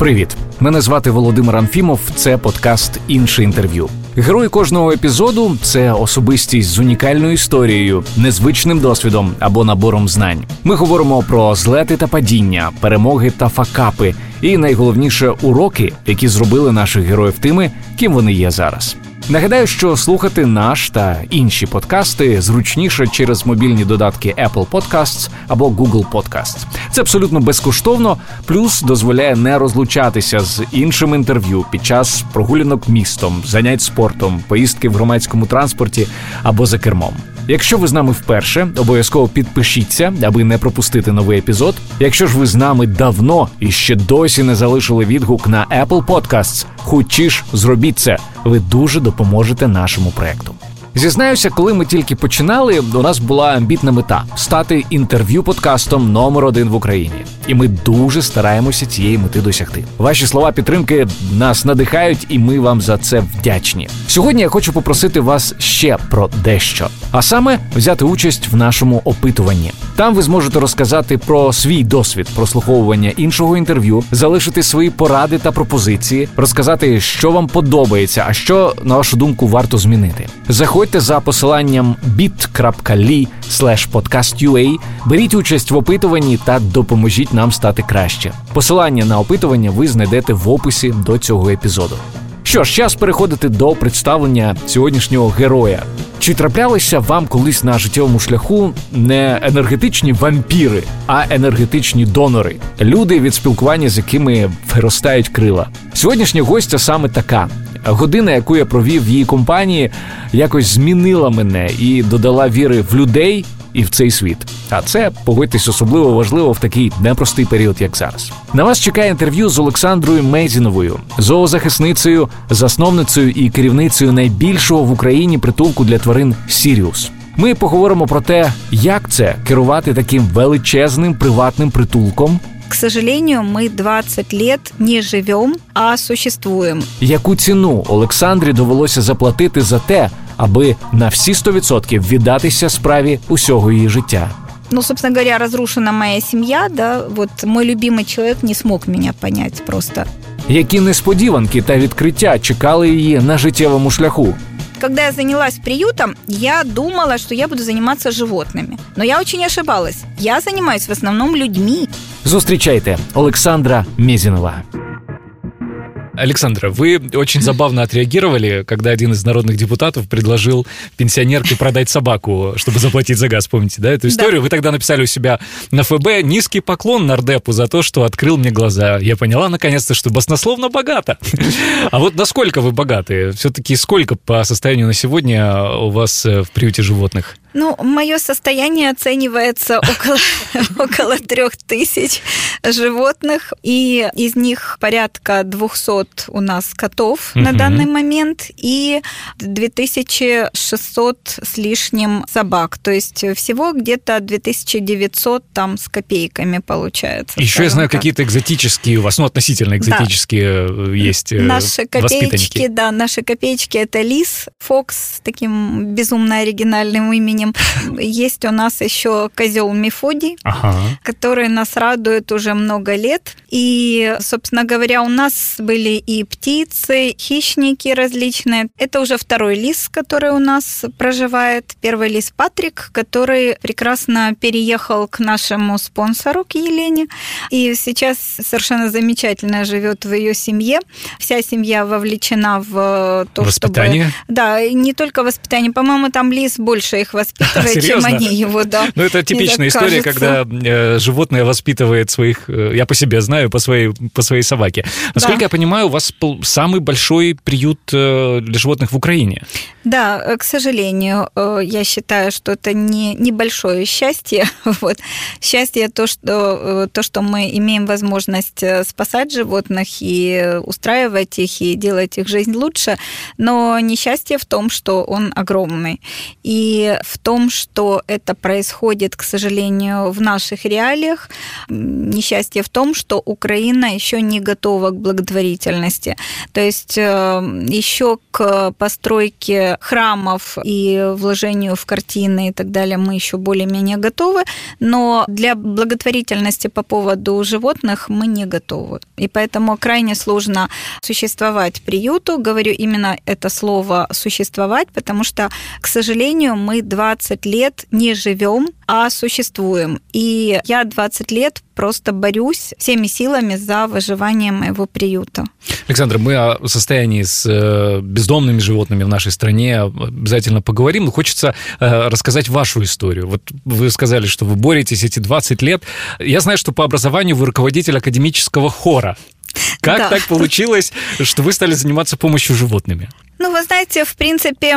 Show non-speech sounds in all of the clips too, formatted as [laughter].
Привіт! Мене звати Володимир Анфімов. Це подкаст Інше інтерв'ю. Герой кожного епізоду це особистість з унікальною історією, незвичним досвідом або набором знань. Ми говоримо про злети та падіння, перемоги та факапи, і найголовніше уроки, які зробили наших героїв тими, ким вони є зараз. Нагадаю, що слухати наш та інші подкасти зручніше через мобільні додатки Apple Podcasts або Google Podcasts. Це абсолютно безкоштовно, плюс дозволяє не розлучатися з іншим інтерв'ю під час прогулянок містом, занять спортом, поїздки в громадському транспорті або за кермом. Якщо ви з нами вперше, обов'язково підпишіться, аби не пропустити новий епізод. Якщо ж ви з нами давно і ще досі не залишили відгук на Apple Podcasts, хочі зробіть це. Ви дуже допоможете нашому проекту. Зізнаюся, коли ми тільки починали, у нас була амбітна мета стати інтерв'ю подкастом номер один в Україні, і ми дуже стараємося цієї мети досягти. Ваші слова підтримки нас надихають, і ми вам за це вдячні. Сьогодні я хочу попросити вас ще про дещо, а саме взяти участь в нашому опитуванні. Там ви зможете розказати про свій досвід прослуховування іншого інтерв'ю, залишити свої поради та пропозиції, розказати, що вам подобається, а що на вашу думку варто змінити. Заходьте за посиланням bit.ly podcastua, беріть участь в опитуванні та допоможіть нам стати краще. Посилання на опитування ви знайдете в описі до цього епізоду. Що ж, час переходити до представлення сьогоднішнього героя. Чи траплялися вам колись на життєвому шляху не енергетичні вампіри, а енергетичні донори, люди від спілкування, з якими виростають крила? Сьогоднішня гостя саме така. Година, яку я провів в її компанії, якось змінила мене і додала віри в людей і в цей світ. А це погодьтесь особливо важливо в такий непростий період, як зараз. На вас чекає інтерв'ю з Олександрою Мейзіновою, зоозахисницею, засновницею і керівницею найбільшого в Україні притулку для тварин Сіріус. Ми поговоримо про те, як це керувати таким величезним приватним притулком. К сожалению, мы 20 лет не живем, а существуем. Яку ціну Олександрі довелося заплатити за те, аби на всі 100% віддатися справі усього її життя? ну, собственно говоря, разрушена моя семья, да, вот мой любимый человек не смог меня понять просто. Які несподіванки та відкриття чекали її на життєвому шляху? Когда я занялась приютом, я думала, что я буду заниматься животными. Но я очень ошибалась. Я занимаюсь в основном людьми. Зустрічайте Олександра Мезінова. Александра, вы очень забавно отреагировали, когда один из народных депутатов предложил пенсионерке продать собаку, чтобы заплатить за газ. Помните, да, эту историю? Да. Вы тогда написали у себя на ФБ низкий поклон нардепу за то, что открыл мне глаза. Я поняла, наконец-то, что баснословно богато. А вот насколько вы богаты? Все-таки сколько по состоянию на сегодня у вас э, в приюте животных? Ну, мое состояние оценивается [laughs] около, около трех тысяч животных, и из них порядка 200 у нас котов на данный момент, и 2600 с лишним собак. То есть всего где-то 2900 там с копейками получается. Еще я знаю, какие-то экзотические у вас, ну, относительно экзотические да. есть э, Наши копеечки, да, наши копеечки – это лис, Фокс с таким безумно оригинальным именем, временем. Есть у нас еще козел Мефодий, ага. который нас радует уже много лет. И, собственно говоря, у нас были и птицы, хищники различные. Это уже второй лис, который у нас проживает. Первый лис Патрик, который прекрасно переехал к нашему спонсору, к Елене. И сейчас совершенно замечательно живет в ее семье. Вся семья вовлечена в то, воспитание? чтобы... Да, не только воспитание. По-моему, там лис больше их воспитывает, чем они его, да. Ну, это типичная история, когда э, животное воспитывает своих... Э, я по себе знаю, по своей, по своей собаке. Насколько да. я понимаю, у вас самый большой приют э, для животных в Украине. Да, к сожалению, я считаю, что это не небольшое счастье. [laughs] Вот. Счастье то, что, то, что мы имеем возможность спасать животных и устраивать их, и делать их жизнь лучше, но несчастье в том, что он огромный. И в том, что это происходит, к сожалению, в наших реалиях. Несчастье в том, что Украина еще не готова к благотворительности. То есть э, еще к постройке храмов и вложению в картины и так далее мы еще более-менее готовы, но для благотворительности по поводу животных мы не готовы. И поэтому крайне сложно существовать приюту. Говорю именно это слово «существовать», потому что, к сожалению, мы 20 лет не живем, а существуем. И я 20 лет просто борюсь всеми силами за выживание моего приюта. Александр, мы о состоянии с э, бездомными животными в нашей стране обязательно поговорим. Но хочется э, рассказать вашу историю. Вот вы сказали, что вы боретесь эти 20 лет. Я знаю, что по образованию вы руководитель академического хора. Как да. так получилось, что вы стали заниматься помощью животными? Ну, вы знаете, в принципе,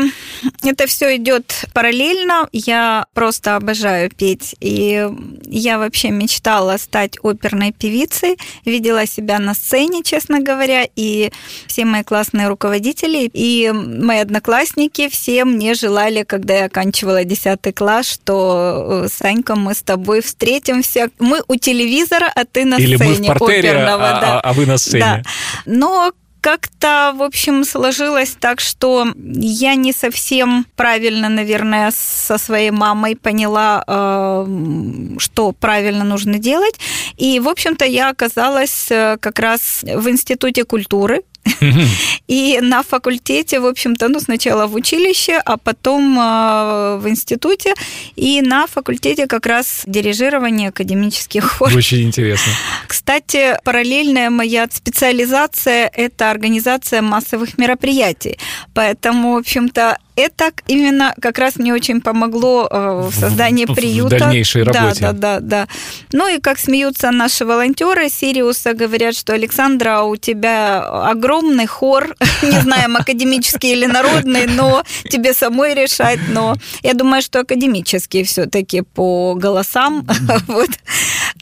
это все идет параллельно. Я просто обожаю петь. И я вообще мечтала стать оперной певицей. Видела себя на сцене, честно говоря. И все мои классные руководители и мои одноклассники все мне желали, когда я оканчивала 10 класс, что э, Санька, мы с тобой встретимся. Мы у телевизора, а ты на Или сцене мы в портере, оперного. А, да. а вы на сцене. Да. Но как-то, в общем, сложилось так, что я не совсем правильно, наверное, со своей мамой поняла, э, что правильно нужно делать. И, в общем-то, я оказалась э, как раз в Институте культуры [laughs] и на факультете, в общем-то, ну, сначала в училище, а потом э, в институте. И на факультете как раз дирижирование академических [laughs] хор. Очень интересно. Кстати, параллельная моя специализация – это организация массовых мероприятий. Поэтому, в общем-то, это именно как раз мне очень помогло э, в создании в, приюта. В дальнейшей работе. Да, да, да, да. Ну и как смеются наши волонтеры Сириуса, говорят, что Александра, у тебя огромный хор, [laughs] не знаем, академический или народный, но тебе самой решать. Но я думаю, что академический все-таки по голосам. [laughs] вот.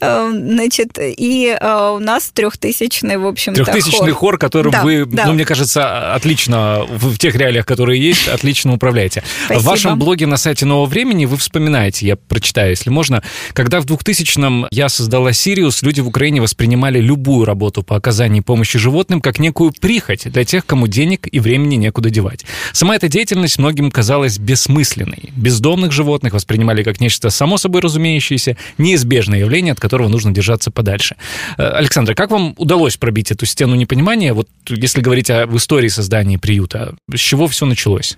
Э, значит, и э, у нас трехтысячный, в общем-то, Трехтысячный хор, хор которым да, вы, да. ну, мне кажется, отлично в тех реалиях, которые есть, отлично отлично управляете. Спасибо. В вашем блоге на сайте Нового времени вы вспоминаете, я прочитаю, если можно, когда в 2000-м я создала Сириус, люди в Украине воспринимали любую работу по оказанию помощи животным как некую прихоть для тех, кому денег и времени некуда девать. Сама эта деятельность многим казалась бессмысленной. Бездомных животных воспринимали как нечто само собой разумеющееся, неизбежное явление, от которого нужно держаться подальше. Э, Александра, как вам удалось пробить эту стену непонимания? Вот если говорить о, в истории создания приюта, с чего все началось?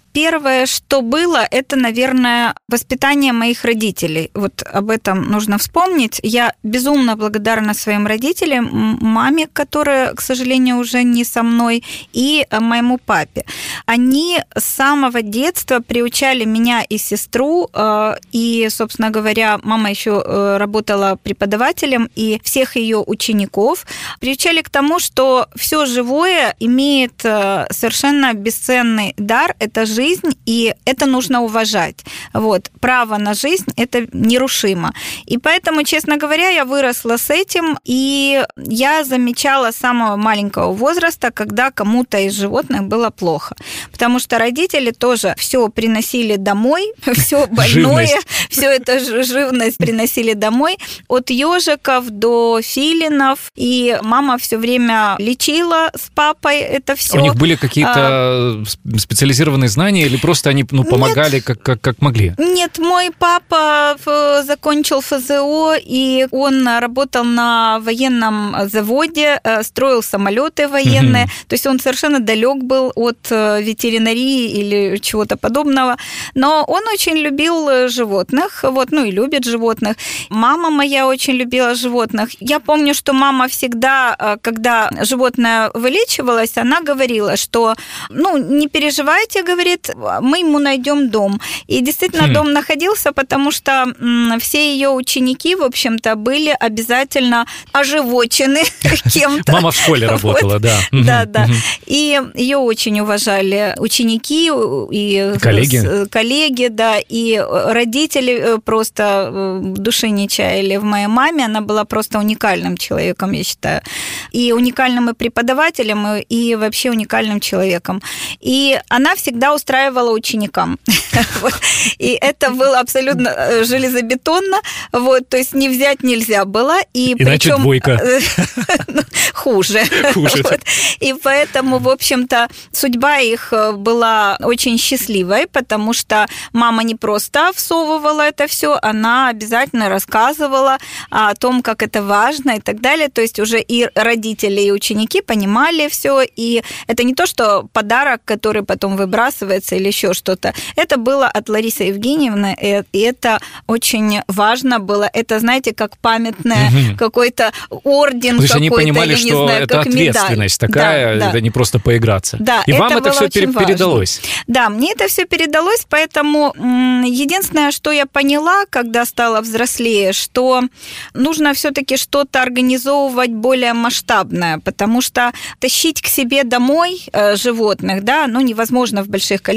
Первое, что было, это, наверное, воспитание моих родителей. Вот об этом нужно вспомнить. Я безумно благодарна своим родителям, маме, которая, к сожалению, уже не со мной, и моему папе. Они с самого детства приучали меня и сестру, э, и, собственно говоря, мама еще э, работала преподавателем, и всех ее учеников приучали к тому, что все живое имеет э, совершенно бесценный дар, это жизнь жизнь, и это нужно уважать. Вот. Право на жизнь – это нерушимо. И поэтому, честно говоря, я выросла с этим, и я замечала с самого маленького возраста, когда кому-то из животных было плохо. Потому что родители тоже все приносили домой, [laughs] все больное, все это живность приносили домой, от ежиков до филинов, и мама все время лечила с папой это все. У них были какие-то а, специализированные знания, знания или просто они ну, помогали как, как, как могли? Нет, мой папа закончил ФЗО, и он работал на военном заводе, э, строил самолеты военные. Угу. То есть он совершенно далек был от э, ветеринарии или чего-то подобного. Но он очень любил животных, вот, ну и любит животных. Мама моя очень любила животных. Я помню, что мама всегда, э, когда животное вылечивалось, она говорила, что, ну, не переживайте, говорит, говорит, мы ему найдем дом. И действительно хм. дом находился, потому что все ее ученики, в общем-то, были обязательно оживочены [laughs] кем-то. Мама в школе работала, да. [laughs] Да, да. И ее очень уважали ученики и коллеги, коллеги, да, и родители э, просто э, души не чаяли в моей маме. Она была просто уникальным человеком, я считаю. И уникальным и преподавателем, и вообще уникальным человеком. И она всегда устраивала устраивала ученикам. [laughs] И это было абсолютно э, железобетонно, вот, то есть не взять нельзя было. И Иначе двойка. [laughs] Ну, хуже. [laughs] Хуже. И поэтому, в общем-то, судьба их э, была очень счастливой, потому что мама не просто всовывала это все, она обязательно рассказывала о том, как это важно и так далее. То есть уже и родители, и ученики понимали все, и это не то, что подарок, который потом выбрасывается или еще что-то. Это было от Ларисы Евгеньевны, и это очень важно было. Это, знаете, как памятное угу. какой-то орден То есть они понимали, что знаю, это ответственность медаль. такая, да, да. это не просто поиграться. Да, и это вам это все пере- передалось. Да, мне это все передалось, поэтому единственное, что я поняла, когда стала взрослее, что нужно все-таки что-то организовывать более масштабное, потому что тащить к себе домой э, животных, да, ну невозможно в больших количествах,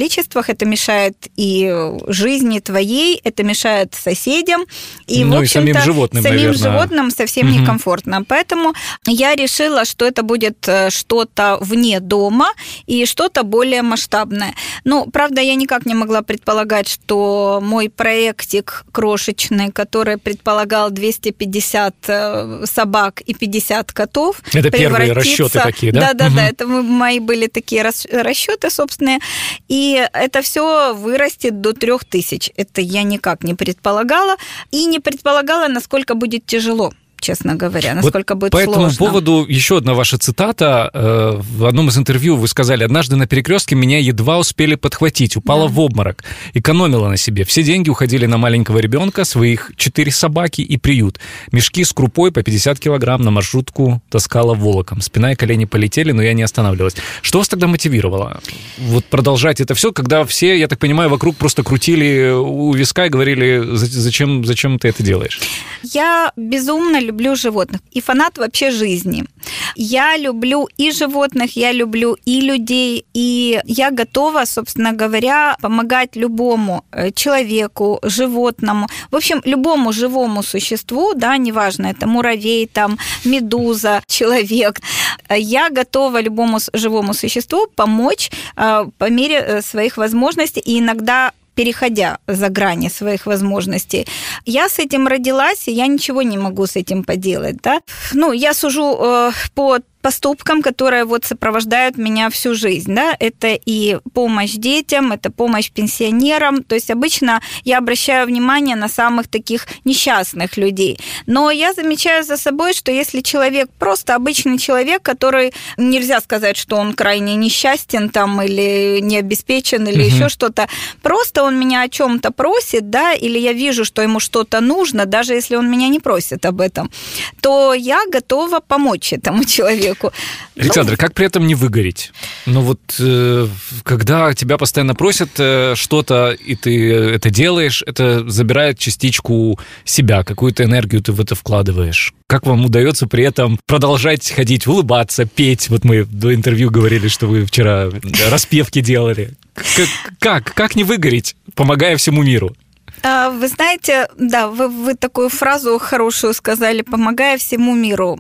это мешает и жизни твоей, это мешает соседям, и ну, в общем-то самим животным, самим наверное. животным совсем угу. некомфортно, поэтому я решила, что это будет э, что-то вне дома и что-то более масштабное. Ну, правда, я никак не могла предполагать, что мой проектик крошечный, который предполагал 250 э, собак и 50 котов, это первые расчеты такие, да? Да, да, да. Это мои были такие расчеты собственные, и это все вырастет до 3000. Это я никак не предполагала и не предполагала, насколько будет тяжело честно говоря, насколько вот будет по сложно. По этому поводу еще одна ваша цитата. Э, в одном из интервью вы сказали, однажды на перекрестке меня едва успели подхватить, упала да. в обморок, экономила на себе. Все деньги уходили на маленького ребенка, своих четыре собаки и приют. Мешки с крупой по 50 килограмм на маршрутку таскала волоком. Спина и колени полетели, но я не останавливалась. Что вас тогда мотивировало? Вот продолжать это все, когда все, я так понимаю, вокруг просто крутили у виска и говорили, зачем, зачем ты это делаешь? Я безумно люблю люблю животных и фанат вообще жизни. Я люблю и животных, я люблю и людей, и я готова, собственно говоря, помогать любому э, человеку, животному, в общем, любому живому существу, да, неважно, это муравей, там, медуза, человек. Я готова любому живому существу помочь э, по мере э, своих возможностей и иногда переходя за грани своих возможностей. Я с этим родилась, и я ничего не могу с этим поделать. Да? Ну, я сужу э, по поступкам, которые вот сопровождают меня всю жизнь. Да? Это и помощь детям, это помощь пенсионерам. То есть обычно я обращаю внимание на самых таких несчастных людей. Но я замечаю за собой, что если человек просто обычный человек, который нельзя сказать, что он крайне несчастен там или не обеспечен или угу. еще что-то, просто он меня о чем-то просит, да, или я вижу, что ему что-то нужно, даже если он меня не просит об этом, то я готова помочь этому [laughs] человеку человеку. Александр, ну, как при этом не выгореть? Ну вот, э, когда тебя постоянно просят э, что-то, и ты это делаешь, это забирает частичку себя, какую-то энергию ты в это вкладываешь. Как вам удается при этом продолжать ходить, улыбаться, петь? Вот мы до интервью говорили, что вы вчера распевки делали. Как, как, как не выгореть, помогая всему миру? А, вы знаете, да, вы, вы такую фразу хорошую сказали, помогая всему миру.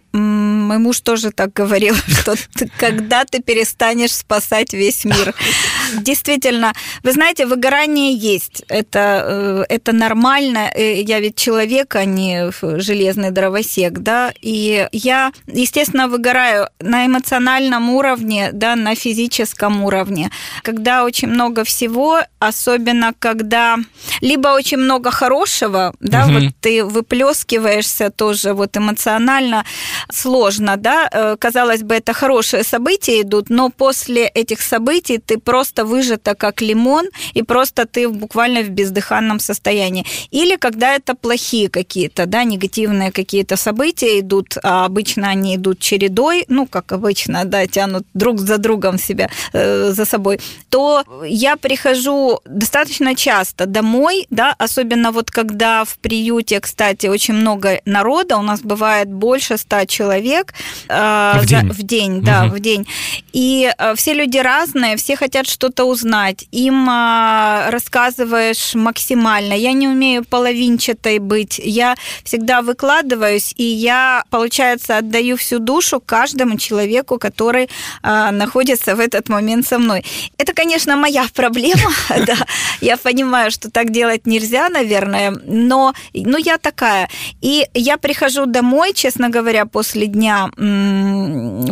Мой муж тоже так говорил, [laughs] что ты, когда ты перестанешь спасать весь мир. [laughs] Действительно, вы знаете, выгорание есть. Это, э, это нормально. Э, я ведь человек, а не железный дровосек, да. И я, естественно, выгораю на эмоциональном уровне, да, на физическом уровне. Когда очень много всего, особенно когда либо очень очень много хорошего, да, угу. вот ты выплескиваешься тоже вот эмоционально сложно, да, э, казалось бы, это хорошие события идут, но после этих событий ты просто выжата как лимон, и просто ты буквально в бездыханном состоянии. Или когда это плохие какие-то, да, негативные какие-то события идут, а обычно они идут чередой, ну, как обычно, да, тянут друг за другом себя, э, за собой, то я прихожу достаточно часто домой, да, особенно вот когда в приюте, кстати, очень много народа, у нас бывает больше ста человек, человек в день, в день да, угу. в день. И все люди разные, все хотят что-то узнать. Им рассказываешь максимально. Я не умею половинчатой быть. Я всегда выкладываюсь, и я, получается, отдаю всю душу каждому человеку, который находится в этот момент со мной. Это, конечно, моя [laughs] проблема, [laughs] да. Я понимаю, что так делать нельзя, наверное, но ну, я такая. И я прихожу домой, честно говоря, после дня 啊嗯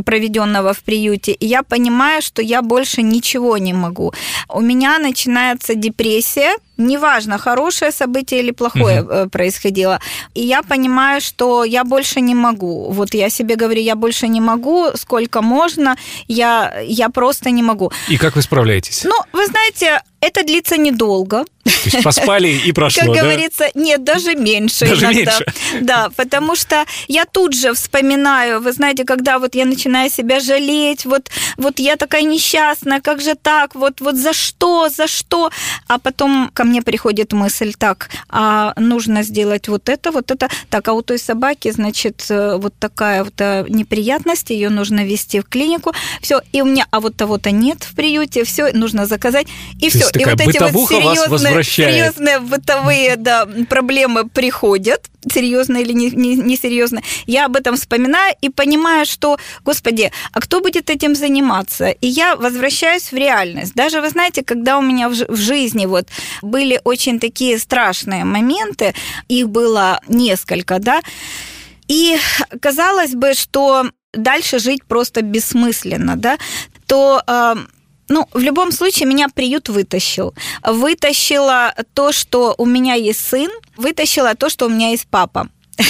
проведенного в приюте, и я понимаю, что я больше ничего не могу. У меня начинается депрессия, неважно, хорошее событие или плохое угу. происходило. И я понимаю, что я больше не могу. Вот я себе говорю, я больше не могу, сколько можно, я, я просто не могу. И как вы справляетесь? Ну, вы знаете, это длится недолго. То есть поспали и [laughs] прошло, Как да? говорится, нет, даже меньше даже иногда. Меньше. Да, потому что я тут же вспоминаю, вы знаете, когда вот я начинаю себя жалеть, вот, вот я такая несчастная, как же так, вот, вот за что, за что? А потом ко мне приходит мысль, так, а нужно сделать вот это, вот это. Так, а у той собаки, значит, э, вот такая вот э, неприятность, ее нужно вести в клинику. Все, и у меня, а вот того-то нет в приюте, все, нужно заказать, и все. И вот эти вот серьезные. Серьезные бытовые да, проблемы приходят, серьезные или несерьезные. Не, не я об этом вспоминаю и понимаю, что, господи, а кто будет этим заниматься? И я возвращаюсь в реальность. Даже, вы знаете, когда у меня в жизни вот были очень такие страшные моменты, их было несколько, да, и казалось бы, что дальше жить просто бессмысленно, да, то э, ну, в любом случае, меня приют вытащил. Вытащила то, что у меня есть сын, вытащила то, что у меня есть папа. [laughs]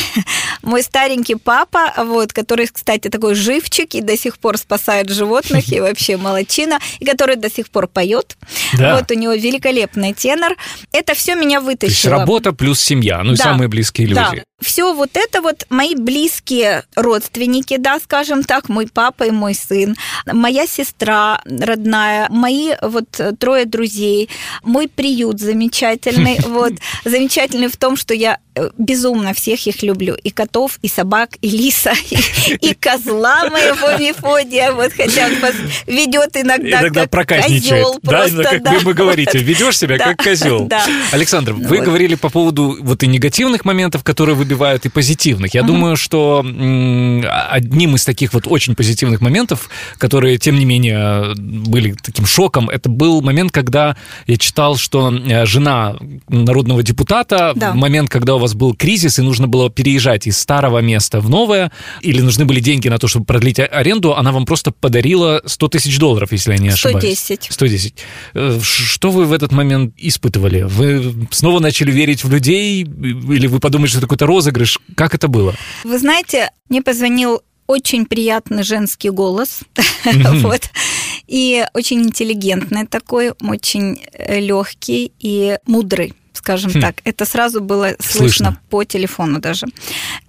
Мой старенький папа, вот, который, кстати, такой живчик и до сих пор спасает животных, и [laughs] вообще молочина, и который до сих пор поет. Да. Вот у него великолепный тенор. Это все меня вытащило. То есть работа плюс семья, ну и самые близкие люди. Да все вот это вот мои близкие родственники, да, скажем так, мой папа и мой сын, моя сестра родная, мои вот трое друзей, мой приют замечательный, [laughs] вот, замечательный в том, что я э, безумно всех их люблю, и котов, и собак, и лиса, и, [laughs] и козла моего Мефодия, вот, хотя он ведет иногда, иногда как козел да, просто, как да, вы говорите, вот. ведешь себя [laughs] да, как козел. Да. Александр, вы вот. говорили по поводу вот и негативных моментов, которые вы выбивают и позитивных. Я угу. думаю, что одним из таких вот очень позитивных моментов, которые, тем не менее, были таким шоком, это был момент, когда я читал, что э, жена народного депутата, да. в момент, когда у вас был кризис, и нужно было переезжать из старого места в новое, или нужны были деньги на то, чтобы продлить аренду, она вам просто подарила 100 тысяч долларов, если я не ошибаюсь. 110. 110. Э, что вы в этот момент испытывали? Вы снова начали верить в людей, или вы подумали, что это какой-то розыгрыш? Розыгрыш. Как это было? Вы знаете, мне позвонил очень приятный женский голос, [laughs] вот, и очень интеллигентный такой, очень э, легкий и мудрый скажем хм. так. Это сразу было слышно, слышно по телефону даже.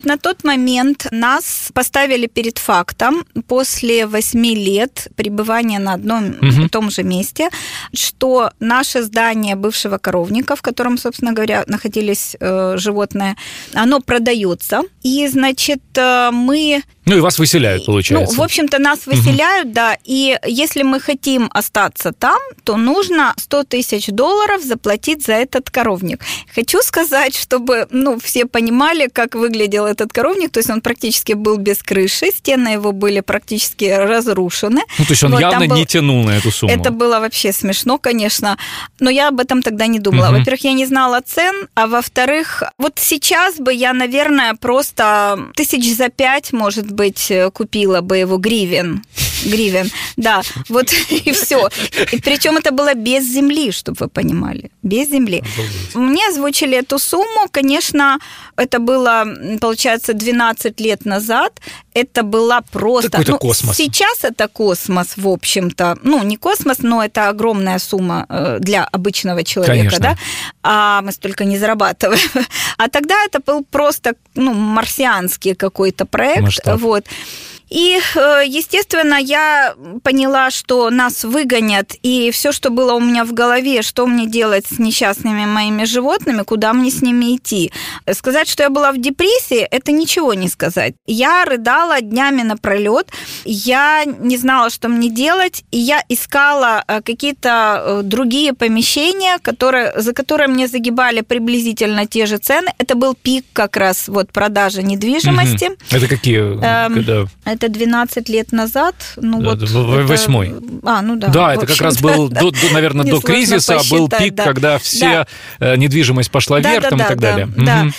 На тот момент нас поставили перед фактом после восьми лет пребывания на одном угу. и том же месте, что наше здание бывшего коровника, в котором, собственно говоря, находились э, животные, оно продается. И, значит, э, мы ну и вас выселяют, получается. Ну, в общем-то, нас выселяют, угу. да. И если мы хотим остаться там, то нужно 100 тысяч долларов заплатить за этот коровник. Хочу сказать, чтобы ну, все понимали, как выглядел этот коровник. То есть он практически был без крыши, стены его были практически разрушены. Ну, то есть он вот, явно был... не тянул на эту сумму. Это было вообще смешно, конечно. Но я об этом тогда не думала. Угу. Во-первых, я не знала цен, а во-вторых, вот сейчас бы я, наверное, просто тысяч за пять, может быть, э, купила бы его гривен. Гривен, да, вот [laughs] и все. И причем это было без земли, чтобы вы понимали, без земли. Мне озвучили эту сумму, конечно, это было, получается, 12 лет назад. Это была просто... Какой-то ну, космос. Сейчас это космос, в общем-то. Ну, не космос, но это огромная сумма э, для обычного человека, конечно. да? А мы столько не зарабатываем. [laughs] А тогда это был просто, ну, марсианский какой-то проект. Масштаб. Вот. И, э, естественно, я поняла, что нас выгонят, и все, что было у меня в голове, что мне делать с несчастными моими животными, куда мне с ними идти. Сказать, что я была в депрессии, это ничего не сказать. Я рыдала днями напролет, я не знала, что мне делать, и я искала э, какие-то э, другие помещения, которые, за которые мне загибали приблизительно те же цены. Это был пик как раз вот продажи недвижимости. Угу. Это какие? Эм, Когда? Это 12 лет назад. Ну, да, вот восьмой. Это... А, ну да. Да, это как раз был, до, до, наверное, до кризиса был пик, да. когда все да. Э, недвижимость пошла да, вверх да, там, да, и так да, далее. Да. Угу.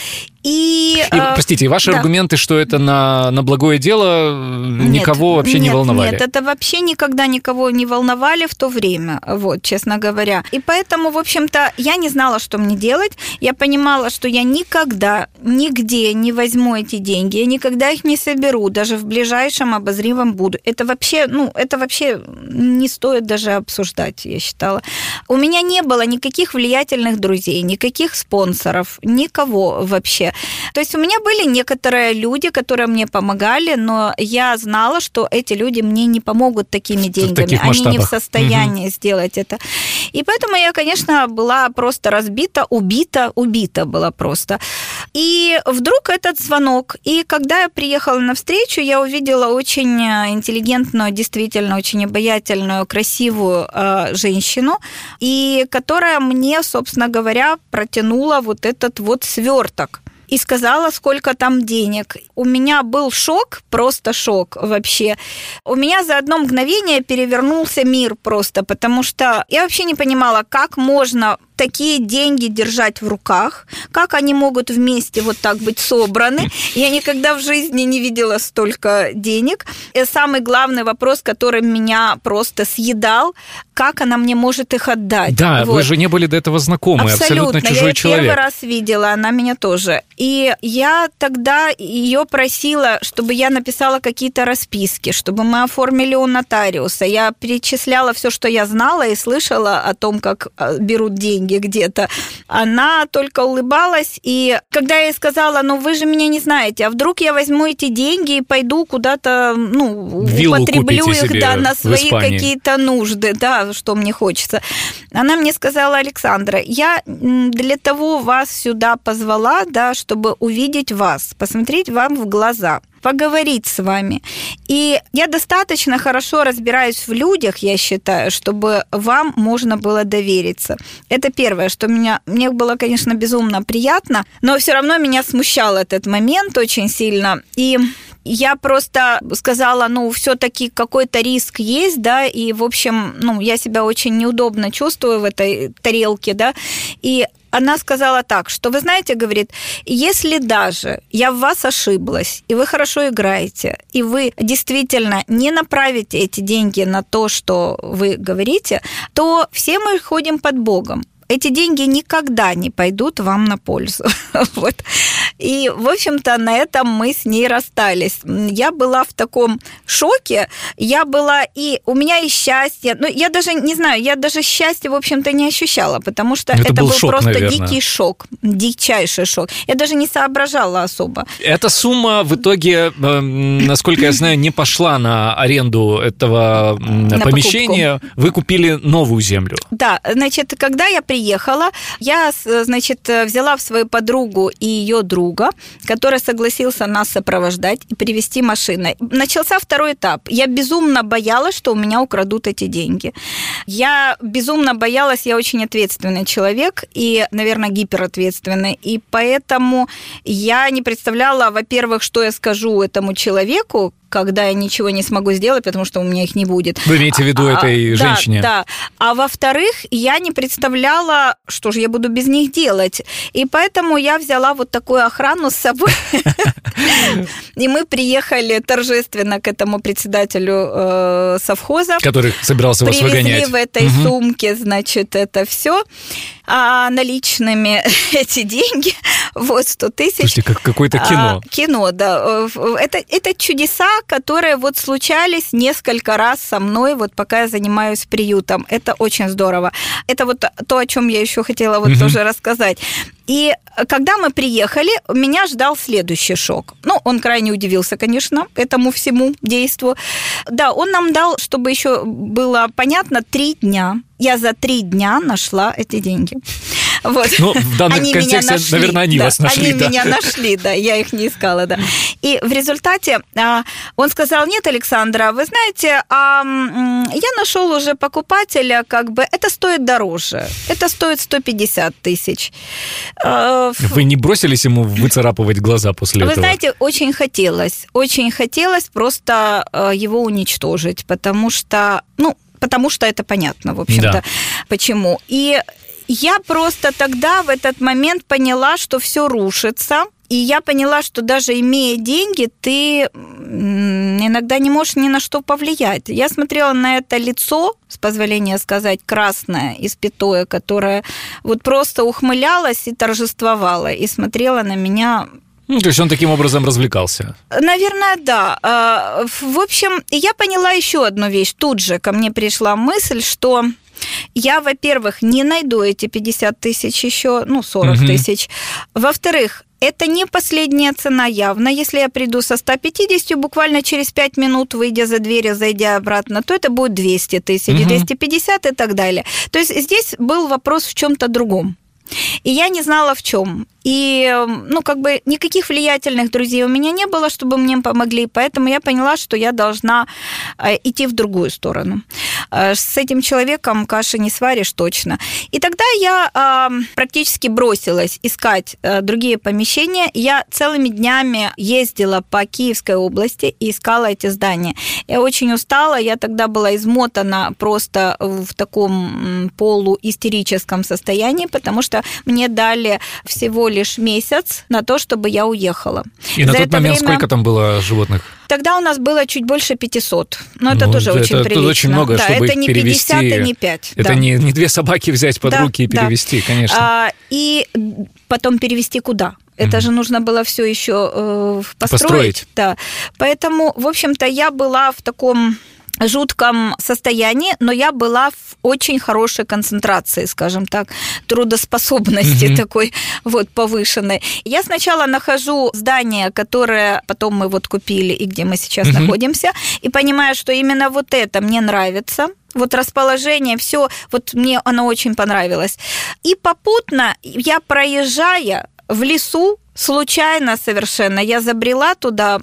И, и э, простите, ваши да. аргументы, что это на, на благое дело, никого нет, вообще нет, не волновали? Нет, это вообще никогда никого не волновали в то время, вот, честно говоря. И поэтому, в общем-то, я не знала, что мне делать. Я понимала, что я никогда, нигде не возьму эти деньги, я никогда их не соберу, даже в ближайшем обозримом буду. Это вообще, ну, это вообще не стоит даже обсуждать, я считала. У меня не было никаких влиятельных друзей, никаких спонсоров, никого вообще. То есть у меня были некоторые люди, которые мне помогали, но я знала, что эти люди мне не помогут такими деньгами. Они не в состоянии угу. сделать это. И поэтому я, конечно, была просто разбита, убита, убита была просто. И вдруг этот звонок. И когда я приехала на встречу, я увидела очень интеллигентную, действительно очень обаятельную, красивую э, женщину, и которая мне, собственно говоря, протянула вот этот вот сверток и сказала, сколько там денег. У меня был шок, просто шок вообще. У меня за одно мгновение перевернулся мир просто, потому что я вообще не понимала, как можно такие деньги держать в руках, как они могут вместе вот так быть собраны. Я никогда в жизни не видела столько денег. И самый главный вопрос, который меня просто съедал, как она мне может их отдать. Да, вот. вы же не были до этого знакомы, абсолютно, абсолютно чужой я человек. Я первый раз видела, она меня тоже. И я тогда ее просила, чтобы я написала какие-то расписки, чтобы мы оформили у нотариуса. Я перечисляла все, что я знала и слышала о том, как а, берут деньги где-то. Она только улыбалась, и когда я ей сказала, ну вы же меня не знаете, а вдруг я возьму эти деньги и пойду куда-то, ну, Виллу употреблю их да, на свои какие-то нужды, да, что мне хочется. Она мне сказала, Александра, я для того вас сюда позвала, да, чтобы увидеть вас, посмотреть вам в глаза поговорить с вами. И я достаточно хорошо разбираюсь в людях, я считаю, чтобы вам можно было довериться. Это первое, что меня, мне было, конечно, безумно приятно, но все равно меня смущал этот момент очень сильно. И я просто сказала, ну, все-таки какой-то риск есть, да, и, в общем, ну, я себя очень неудобно чувствую в этой тарелке, да, и она сказала так, что вы знаете, говорит, если даже я в вас ошиблась, и вы хорошо играете, и вы действительно не направите эти деньги на то, что вы говорите, то все мы ходим под Богом эти деньги никогда не пойдут вам на пользу. [laughs] вот. И, в общем-то, на этом мы с ней расстались. Я была в таком шоке. Я была и... У меня и счастье. Ну, я даже не знаю, я даже счастья, в общем-то, не ощущала, потому что это, это был, был шок, просто наверное. дикий шок. Дичайший шок. Я даже не соображала особо. Эта сумма в итоге, э, насколько я знаю, не пошла на аренду этого на помещения. Покупку. Вы купили новую землю. Да, значит, когда я приехала, я, значит, взяла в свою подругу и ее друга, который согласился нас сопровождать и привести машиной. Начался второй этап. Я безумно боялась, что у меня украдут эти деньги. Я безумно боялась, я очень ответственный человек и, наверное, гиперответственный. И поэтому я не представляла, во-первых, что я скажу этому человеку, когда я ничего не смогу сделать, потому что у меня их не будет. Вы имеете в виду а, этой а, женщине? Да, да. А во-вторых, я не представляла, что же я буду без них делать. И поэтому я взяла вот такую охрану с собой. [laughs] И мы приехали торжественно к этому председателю э, совхоза. Который собирался вас выгонять. Привезли в этой сумке, значит, это все. А наличными [laughs] эти деньги, вот 100 тысяч. Слушайте, как какое-то кино. А, кино, да. Это, это чудеса, которые вот случались несколько раз со мной, вот пока я занимаюсь приютом. Это очень здорово. Это вот то, о чем я еще хотела вот угу. тоже рассказать. И когда мы приехали, меня ждал следующий шок. Ну, он крайне удивился, конечно, этому всему действу. Да, он нам дал, чтобы еще было понятно, три дня. Я за три дня нашла эти деньги. Вот. Ну, в данном они контексте, нашли, наверное, они да, вас нашли. Они да. меня нашли, да, я их не искала, да. И в результате а, он сказал, нет, Александра, вы знаете, а, я нашел уже покупателя, как бы, это стоит дороже, это стоит 150 тысяч. А, вы не бросились ему выцарапывать глаза после вы этого? Вы знаете, очень хотелось, очень хотелось просто а, его уничтожить, потому что, ну, потому что это понятно, в общем-то, да. почему. И я просто тогда в этот момент поняла, что все рушится. И я поняла, что даже имея деньги, ты иногда не можешь ни на что повлиять. Я смотрела на это лицо, с позволения сказать, красное, испятое, которое вот просто ухмылялось и торжествовало, и смотрела на меня ну, то есть он таким образом развлекался? Наверное, да. А, в общем, я поняла еще одну вещь. Тут же ко мне пришла мысль, что я, во-первых, не найду эти 50 тысяч еще, ну, 40 угу. тысяч. Во-вторых, это не последняя цена явно. Если я приду со 150, буквально через 5 минут, выйдя за дверь, зайдя обратно, то это будет 200 тысяч, угу. 250 и так далее. То есть здесь был вопрос в чем-то другом. И я не знала в чем. И, ну, как бы никаких влиятельных друзей у меня не было, чтобы мне помогли, поэтому я поняла, что я должна э, идти в другую сторону. Э, с этим человеком каши не сваришь точно. И тогда я практически бросилась искать э, другие помещения. Я целыми днями ездила по Киевской области и искала эти здания. Я очень устала, я тогда была измотана просто в таком полуистерическом состоянии, потому что мне дали всего лишь месяц на то, чтобы я уехала. И За на тот момент время... сколько там было животных? Тогда у нас было чуть больше 500. Но это ну, тоже это, очень прилично. Это очень много, да, чтобы это не перевести. 50 и не 5. Это да. не, не две собаки взять под да, руки и перевести, да. конечно. А, и потом перевести куда? Это mm-hmm. же нужно было все еще э, построить. построить. Да. Поэтому, в общем-то, я была в таком жутком состоянии, но я была в очень хорошей концентрации, скажем так, трудоспособности mm-hmm. такой вот повышенной. Я сначала нахожу здание, которое потом мы вот купили и где мы сейчас mm-hmm. находимся, и понимаю, что именно вот это мне нравится, вот расположение, все, вот мне оно очень понравилось. И попутно я проезжая в лесу, случайно совершенно, я забрела туда,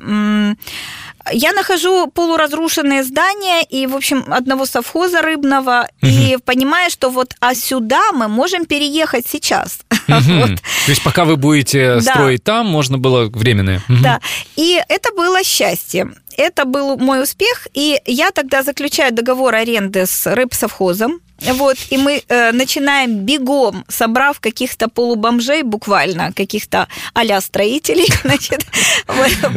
я нахожу полуразрушенные здания и, в общем, одного совхоза рыбного, угу. и понимаю, что вот а сюда мы можем переехать сейчас. [laughs] Угу. вот. То есть пока вы будете да. строить там, можно было временное. Угу. Да, и это было счастье. Это был мой успех, и я тогда заключаю договор аренды с рыбсовхозом, вот, и мы э, начинаем бегом, собрав каких-то полубомжей, буквально, каких-то а строителей, [laughs] значит,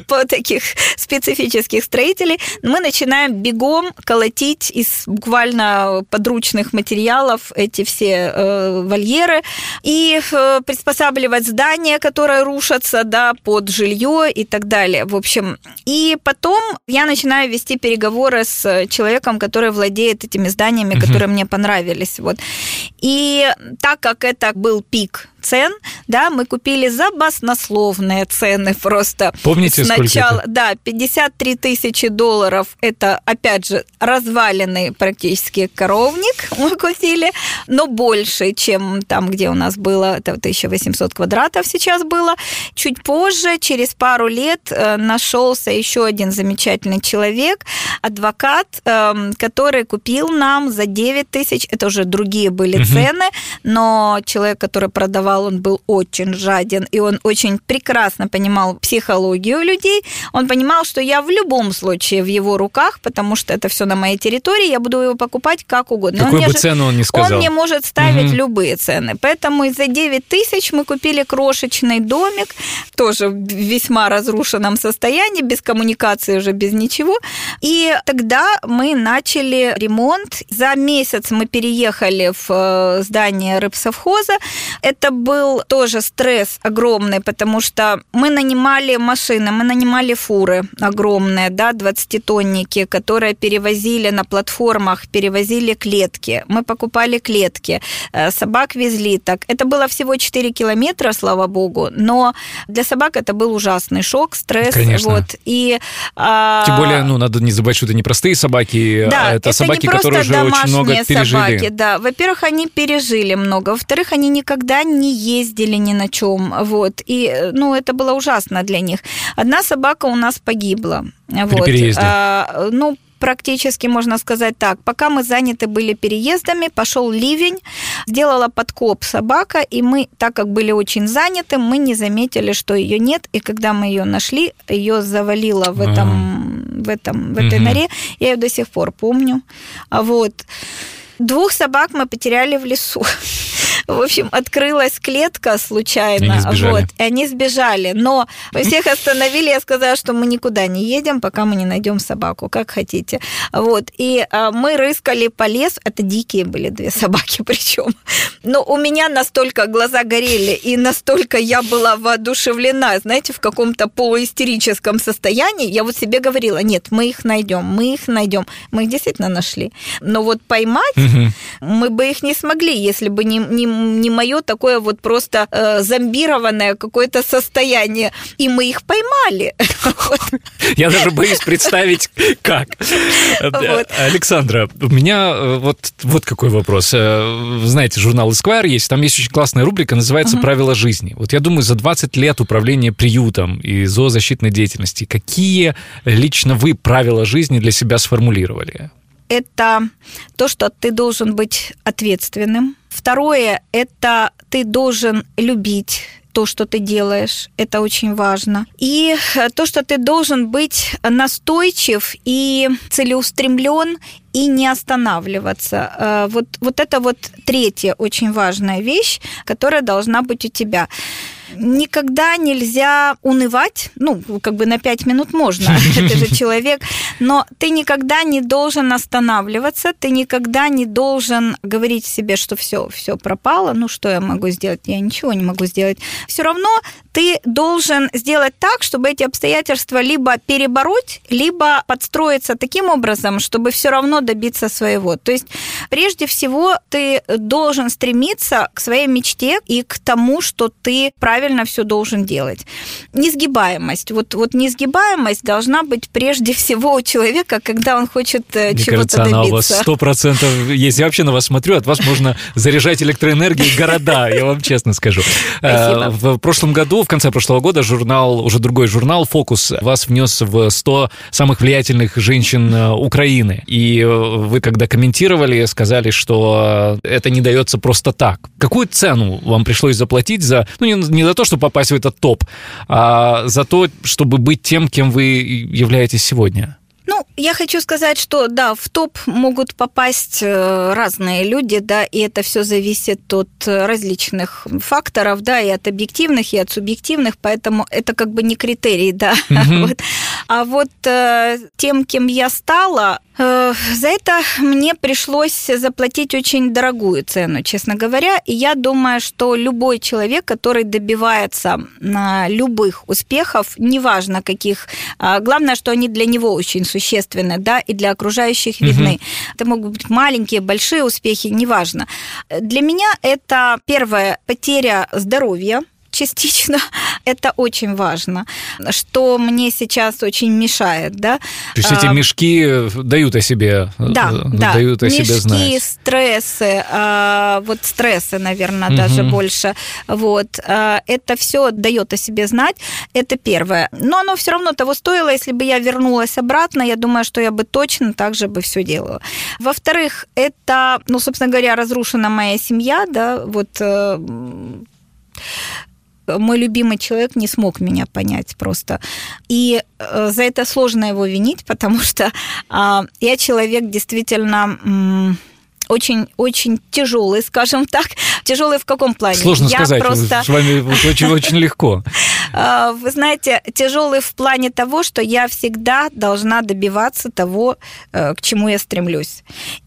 по таких специфических строителей, мы начинаем бегом колотить из буквально подручных материалов эти все э, вольеры и э, приспосабливать здания, которые рушатся, да, под жилье и так далее. В общем, и потом я начинаю вести переговоры с человеком, который владеет этими зданиями, которые мне понравились понравились. Вот. И так как это был пик цен, да, мы купили за баснословные цены просто. Помните, сначала, сколько это? Да, 53 тысячи долларов, это, опять же, разваленный практически коровник [laughs] мы купили, но больше, чем там, где у нас было, это 1800 квадратов сейчас было. Чуть позже, через пару лет, э, нашелся еще один замечательный человек, адвокат, эм, который купил нам за 9 тысяч, это уже другие были угу. цены, но человек, который продавал продавал, он был очень жаден, и он очень прекрасно понимал психологию людей. Он понимал, что я в любом случае в его руках, потому что это все на моей территории, я буду его покупать как угодно. Какую он бы же, цену он не сказал. Он мне может ставить угу. любые цены. Поэтому за 9 тысяч мы купили крошечный домик, тоже в весьма разрушенном состоянии, без коммуникации уже, без ничего. И тогда мы начали ремонт. За месяц мы переехали в э, здание рыбсовхоза. Это был тоже стресс огромный, потому что мы нанимали машины, мы нанимали фуры огромные, да, 20-тонники, которые перевозили на платформах, перевозили клетки. Мы покупали клетки, э, собак везли так. Это было всего 4 километра, слава богу, но для собак это был ужасный шок, стресс. Конечно. Вот. И, а... Тем более, ну, надо не забывать, что это непростые собаки, да, а это, это собаки, не которые уже очень много пережили. собаки, да. Во-первых, они пережили много. Во-вторых, они никогда не ездили ни на чем. Вот. И, ну, это было ужасно для них. Одна собака у нас погибла. При вот. переезде? А, ну, практически, можно сказать так, пока мы заняты были переездами, пошел ливень, сделала подкоп собака, и мы, так как были очень заняты, мы не заметили, что ее нет, и когда мы ее нашли, ее завалило в этом, в этом, в этой угу. норе, я ее до сих пор помню. А вот двух собак мы потеряли в лесу. [laughs] В общем, открылась клетка случайно. И они сбежали. Вот, и они сбежали. Но всех остановили, я сказала, что мы никуда не едем, пока мы не найдем собаку, как хотите. Вот. И а, мы рыскали по лесу. Это дикие были две собаки [laughs] причем. Но у меня настолько глаза горели, и настолько я была воодушевлена, знаете, в каком-то полуистерическом состоянии. Я вот себе говорила, нет, мы их найдем, мы их найдем. Мы их действительно нашли. Но вот поймать угу. мы бы их не смогли, если бы не, не не мое такое вот просто э, зомбированное какое-то состояние. И мы их поймали. [laughs] Я даже боюсь представить, как. Александра, у меня э, вот, вот какой вопрос. Э, знаете, журнал Esquire есть, там есть очень классная рубрика, называется «Правила жизни». Вот я думаю, за 20 лет управления приютом и зоозащитной деятельности, какие лично вы правила жизни для себя сформулировали? Это то, что ты должен быть ответственным, Второе – это ты должен любить то, что ты делаешь. Это очень важно. И то, что ты должен быть настойчив и целеустремлен и не останавливаться. Э, вот, вот это вот третья очень важная вещь, которая должна быть у тебя никогда нельзя унывать. Ну, как бы на пять минут можно, [laughs] это же человек. Но ты никогда не должен останавливаться, ты никогда не должен говорить себе, что все, все пропало, ну что я могу сделать? Я ничего не могу сделать. Все равно ты должен сделать так, чтобы эти обстоятельства либо перебороть, либо подстроиться таким образом, чтобы все равно добиться своего. То есть прежде всего ты должен стремиться к своей мечте и к тому, что ты правильно все должен делать. Несгибаемость. Вот, вот несгибаемость должна быть прежде всего у человека, когда он хочет э, Мне чего-то кажется, добиться. Она у вас сто процентов есть. Я вообще на вас смотрю, от вас можно заряжать электроэнергией города, я вам честно скажу. Спасибо. Э, в прошлом году в конце прошлого года журнал, уже другой журнал «Фокус» вас внес в 100 самых влиятельных женщин э, Украины. И вы, когда комментировали, сказали, что это не дается просто так. Какую цену вам пришлось заплатить за, ну, не, не за то, чтобы попасть в этот топ, а за то, чтобы быть тем, кем вы являетесь сегодня? Ну, я хочу сказать, что да, в топ могут попасть э, разные люди, да, и это все зависит от различных факторов, да, и от объективных, и от субъективных, поэтому это как бы не критерий, да. [laughs] Mm-hmm. вот. А вот э, тем, кем я стала, э, за это мне пришлось заплатить очень дорогую цену, честно говоря. И я думаю, что любой человек, который добивается э, любых успехов, неважно каких, э, главное, что они для него очень существенны, да, и для окружающих видны. Угу. Это могут быть маленькие, большие успехи, неважно. Для меня это первая потеря здоровья, частично [laughs] это очень важно, что мне сейчас очень мешает, да. То есть эти а, мешки дают о себе, да, э, да. дают о мешки, себе знать. Мешки, стрессы, а, вот стрессы, наверное, угу. даже больше, вот, а, это все дает о себе знать, это первое. Но оно все равно того стоило, если бы я вернулась обратно, я думаю, что я бы точно так же бы все делала. Во-вторых, это, ну, собственно говоря, разрушена моя семья, да, вот э, мой любимый человек не смог меня понять просто. И э, за это сложно его винить, [laughs] потому что а, я человек действительно очень, очень тяжелый, скажем [laughs] так. Тяжелый в каком плане? Сложно я сказать, просто... с вами очень, очень легко. [laughs] А, вы знаете, тяжелый в плане того, что я всегда должна добиваться того, э, к чему я стремлюсь.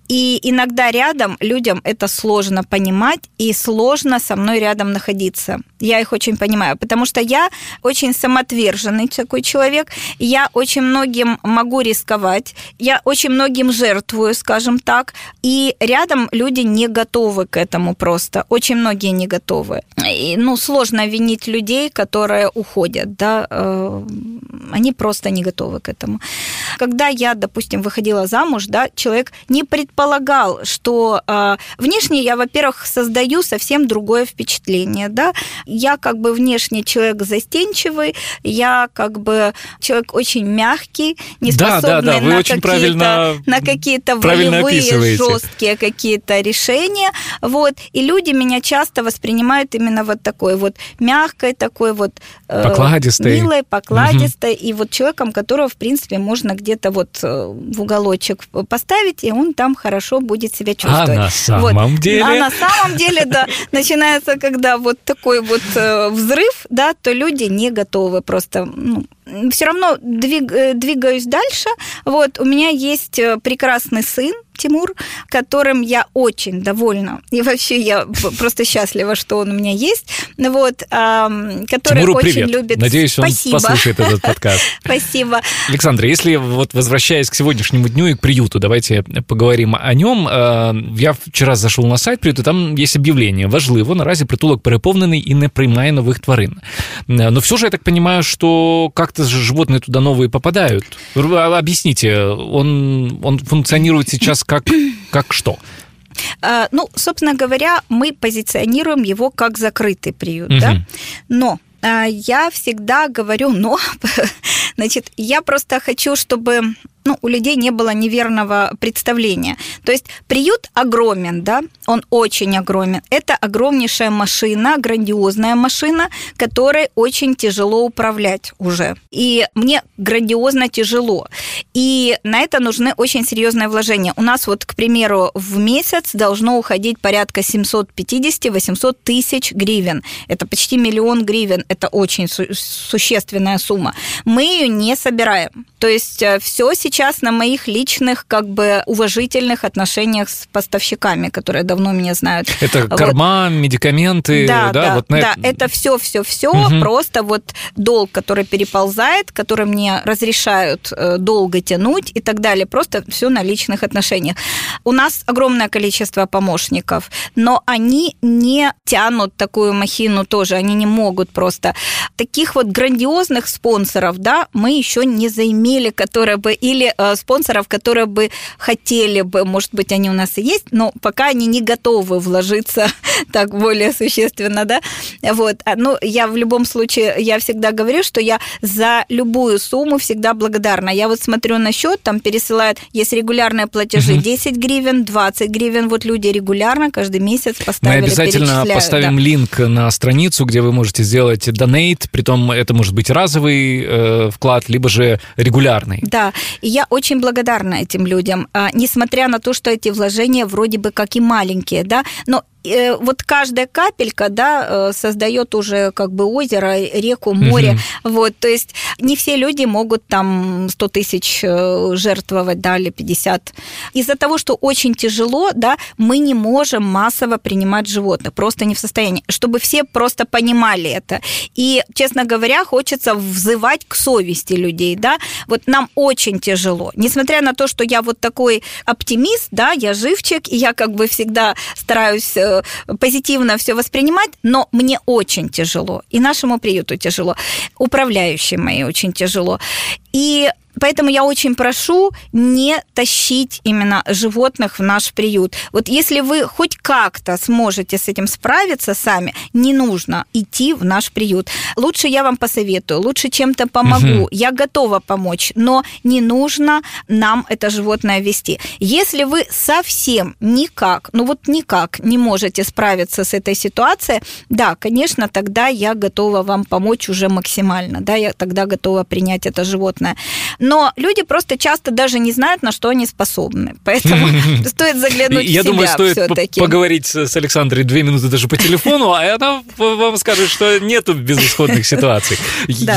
И иногда рядом людям это сложно понимать и сложно со мной рядом находиться. Я их очень понимаю, потому что я очень самоотверженный такой человек. Я очень многим могу рисковать. Я очень многим жертвую, скажем так. И рядом люди не готовы к этому просто. Очень многие не готовы. И, ну, сложно винить людей, которые уходят, да. Э, они просто не готовы к этому. Когда я, допустим, выходила замуж, да, человек не предполагал, что э, внешне я, во-первых, создаю совсем другое впечатление, да. Я как бы внешне человек застенчивый, я как бы человек очень мягкий, не способный да, да, да. Вы на, очень какие-то, на какие-то волевые, жесткие какие-то решения. Вот. И люди меня часто воспринимают именно вот такой вот мягкой, такой вот э, покладистой. милой, покладистой. Угу. И вот человеком, которого, в принципе, можно где-то вот э, в уголочек поставить, и он там хорошо будет себя чувствовать. А на самом вот. деле? А на самом деле, да, начинается, когда вот такой вот э, взрыв, да, то люди не готовы просто, ну, все равно двиг, э, двигаюсь дальше. Вот, у меня есть прекрасный сын, Тимур, которым я очень довольна. И вообще я просто счастлива, что он у меня есть. Вот, который Тимуру очень привет. любит. Надеюсь, Спасибо. он послушает этот подкаст. [laughs] Спасибо. Александра, если вот возвращаясь к сегодняшнему дню и к приюту, давайте поговорим о нем. А, я вчера зашел на сайт приюту, там есть объявление. Важливо, наразі притулок переповнений і не приймає нових тварин. Но все же я так понимаю, что как-то животные туда новые попадают. Объясните, он, он функционирует сейчас как, как что? А, ну, собственно говоря, мы позиционируем его как закрытый приют, угу. да. Но а, я всегда говорю, но, [laughs] значит, я просто хочу, чтобы ну, у людей не было неверного представления. То есть приют огромен, да, он очень огромен. Это огромнейшая машина, грандиозная машина, которой очень тяжело управлять уже. И мне грандиозно тяжело. И на это нужны очень серьезные вложения. У нас вот, к примеру, в месяц должно уходить порядка 750-800 тысяч гривен. Это почти миллион гривен. Это очень су- существенная сумма. Мы ее не собираем. То есть э, все сейчас сейчас на моих личных, как бы, уважительных отношениях с поставщиками, которые давно меня знают. [laughs] Это вот. корма, медикаменты, да? Да, да, вот на... да это все, все, все, угу. просто вот долг, который переползает, который мне разрешают э, долго тянуть и так далее, просто все на личных отношениях. У нас огромное количество помощников, но они не тянут такую махину тоже, они не могут просто. Таких вот грандиозных спонсоров, да, мы еще не заимели, которые бы или Э, спонсоров, которые бы хотели бы, может быть, они у нас и есть, но пока они не готовы вложиться [laughs] так более существенно, да. Вот. А, ну, я в любом случае, я всегда говорю, что я за любую сумму всегда благодарна. Я вот смотрю на счет, там пересылают, есть регулярные платежи, угу. 10 гривен, 20 гривен, вот люди регулярно каждый месяц поставили, Мы обязательно поставим да. линк на страницу, где вы можете сделать донейт, притом это может быть разовый э, вклад, либо же регулярный. Да, и я очень благодарна этим людям, а, несмотря на то, что эти вложения вроде бы как и маленькие, да, но вот каждая капелька, да, э, создает уже как бы озеро, реку, море. Угу. Вот, то есть не все люди могут там 100 тысяч э, жертвовать, да, или 50. Из-за того, что очень тяжело, да, мы не можем массово принимать животных, просто не в состоянии, чтобы все просто понимали это. И, честно говоря, хочется взывать к совести людей, да. Вот нам очень тяжело. Несмотря на то, что я вот такой оптимист, да, я живчик, и я как бы всегда стараюсь позитивно все воспринимать, но мне очень тяжело, и нашему приюту тяжело, управляющим мои очень тяжело. И Поэтому я очень прошу не тащить именно животных в наш приют. Вот если вы хоть как-то сможете с этим справиться сами, не нужно идти в наш приют. Лучше я вам посоветую, лучше чем-то помогу. Угу. Я готова помочь, но не нужно нам это животное вести. Если вы совсем никак, ну вот никак не можете справиться с этой ситуацией, да, конечно, тогда я готова вам помочь уже максимально, да, я тогда готова принять это животное Но люди просто часто даже не знают, на что они способны. [laughs] Поэтому [laughs] стоит заглянуть в Я себя думаю, стоит поговорить с Александрой две минуты даже по телефону, а она вам скажет, что нету безысходных ситуаций.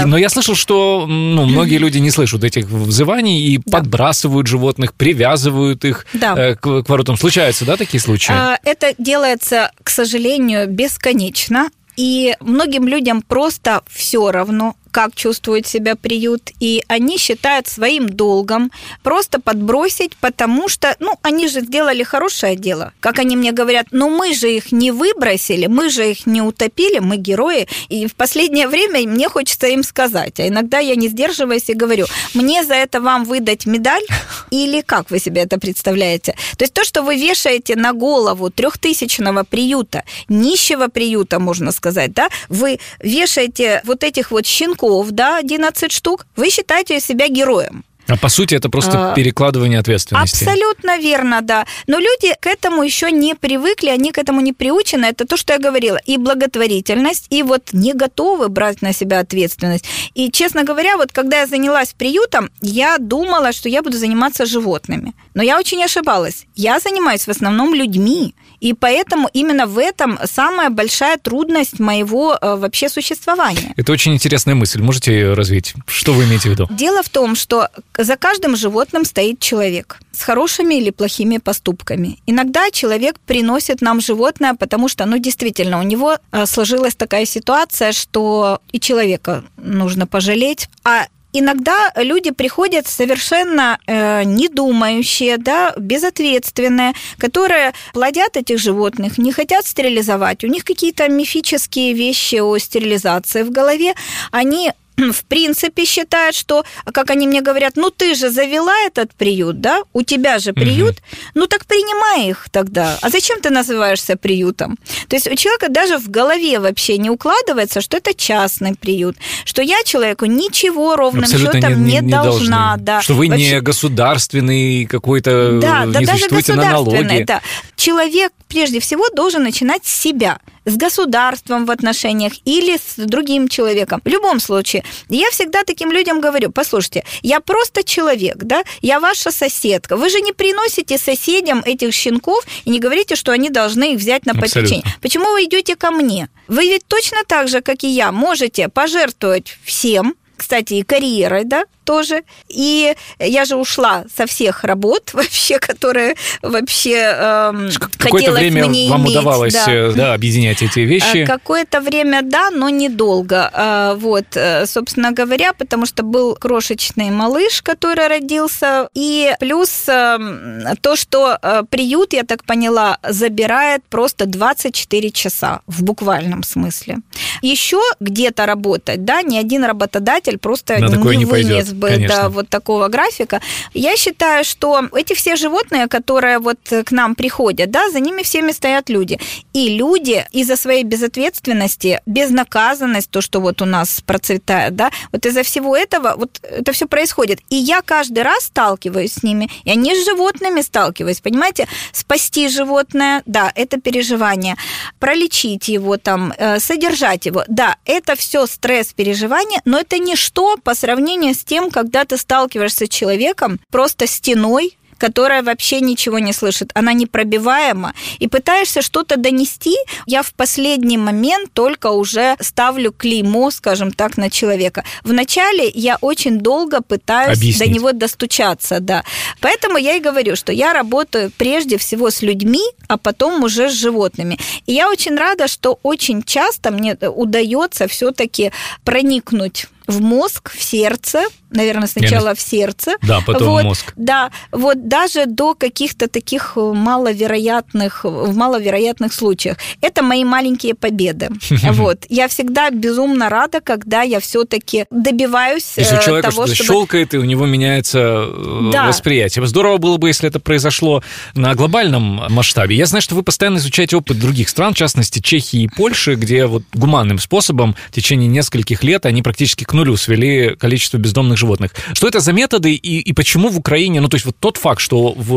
Но я слышал, что ну, многие люди не слышат этих взываний и подбрасывают животных, привязывают их э, к, к воротам. Случаются, да, такие случаи? А, Это делается, к сожалению, бесконечно. И многим людям просто все равно, как чувствует себя приют, и они считают своим долгом просто подбросить, потому что, ну, они же сделали хорошее дело. Как они мне говорят, ну, мы же их не выбросили, мы же их не утопили, мы герои. И в последнее время мне хочется им сказать, а иногда я не сдерживаюсь и говорю, мне за это вам выдать медаль [laughs] или как вы себе это представляете? То есть то, что вы вешаете на голову трехтысячного приюта, нищего приюта, можно сказать, да, вы вешаете вот этих вот щенков, да, 11 штук, вы считаете себя героем. А по сути это просто а, перекладывание ответственности. Абсолютно верно, да. Но люди к этому еще не привыкли, они к этому не приучены. Это то, что я говорила. И благотворительность, и вот не готовы брать на себя ответственность. И, честно говоря, вот когда я занялась приютом, я думала, что я буду заниматься животными. Но я очень ошибалась. Я занимаюсь в основном людьми. И поэтому именно в этом самая большая трудность моего э, вообще существования. Это очень интересная мысль. Можете ее развить? Что вы имеете в виду? Дело в том, что за каждым животным стоит человек с хорошими или плохими поступками. Иногда человек приносит нам животное, потому что, ну, действительно, у него э, сложилась такая ситуация, что и человека нужно пожалеть, а Иногда люди приходят совершенно э, не думающие, да, безответственные, которые плодят этих животных, не хотят стерилизовать. У них какие-то мифические вещи о стерилизации в голове. Они в принципе считают, что, как они мне говорят, ну ты же завела этот приют, да, у тебя же приют, угу. ну так принимай их тогда. А зачем ты называешься приютом? То есть у человека даже в голове вообще не укладывается, что это частный приют, что я человеку ничего ровным Абсолютно счетом не, не, не должна. должны. Да. Что вы вообще... не государственный какой-то, да, да, не даже существуете на налоги. государственный, да. Человек прежде всего должен начинать с себя с государством в отношениях или с другим человеком. В любом случае, я всегда таким людям говорю, послушайте, я просто человек, да, я ваша соседка. Вы же не приносите соседям этих щенков и не говорите, что они должны их взять на попечение. Почему вы идете ко мне? Вы ведь точно так же, как и я, можете пожертвовать всем, кстати, и карьерой, да, тоже. И я же ушла со всех работ [laughs] вообще, которые вообще эм, Какое-то время мне вам иметь, удавалось да. Да, объединять эти вещи? Какое-то время, да, но недолго. Вот, собственно говоря, потому что был крошечный малыш, который родился, и плюс эм, то, что э, приют, я так поняла, забирает просто 24 часа в буквальном смысле. Еще где-то работать, да, ни один работодатель просто На такое не, не вынес пойдет, бы конечно. да, вот такого графика. Я считаю, что эти все животные, которые вот к нам приходят, да, за ними всеми стоят люди. И люди из-за своей безответственности, безнаказанность, то, что вот у нас процветает, да, вот из-за всего этого вот это все происходит. И я каждый раз сталкиваюсь с ними, и они с животными сталкиваюсь, понимаете? Спасти животное, да, это переживание. Пролечить его там, э, содержать его, да, это все стресс, переживание, но это ничто по сравнению с тем, когда ты сталкиваешься с человеком просто стеной, которая вообще ничего не слышит. Она непробиваема. И пытаешься что-то донести, я в последний момент только уже ставлю клеймо, скажем так, на человека. Вначале я очень долго пытаюсь Объяснить. до него достучаться, да. Поэтому я и говорю, что я работаю прежде всего с людьми, а потом уже с животными. И я очень рада, что очень часто мне удается все-таки проникнуть в мозг, в сердце, наверное, сначала в сердце. Да, потом вот, в мозг. Да, вот даже до каких-то таких маловероятных, в маловероятных случаях. Это мои маленькие победы. [laughs] Вот. Я всегда безумно рада, когда я все-таки добиваюсь Если у человека того, что-то чтобы... щелкает, и у него меняется Да. восприятие. Здорово было бы, если это произошло на глобальном масштабе. Я знаю, что вы постоянно изучаете опыт других стран, в частности, Чехии и Польши, где вот гуманным способом в течение нескольких лет они практически к нулю свели количество бездомных животных. Что это за методы и, и почему в Украине, ну то есть вот тот факт, что в,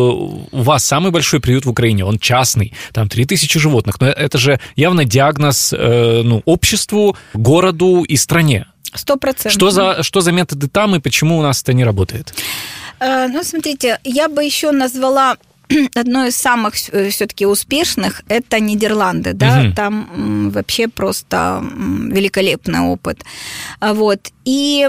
у вас самый большой приют в Украине, он частный, там 3000 животных, но это же явно диагноз э, ну, обществу, городу и стране. Сто процентов. Что за, что за методы там и почему у нас это не работает? Э, ну, смотрите, я бы еще назвала [clears throat] одно из самых э, все-таки успешных это Нидерланды, да, угу. там вообще просто великолепный опыт, вот. И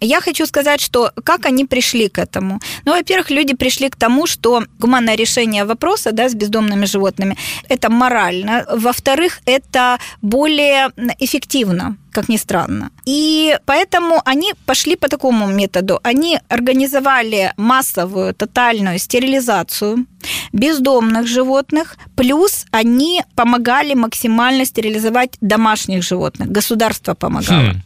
я хочу сказать, что как они пришли к этому? Ну, во-первых, люди пришли к тому, что гуманное решение вопроса да, с бездомными животными – это морально. Во-вторых, это более эффективно как ни странно. И поэтому они пошли по такому методу. Они организовали массовую, тотальную стерилизацию бездомных животных, плюс они помогали максимально стерилизовать домашних животных. Государство помогало. Хм.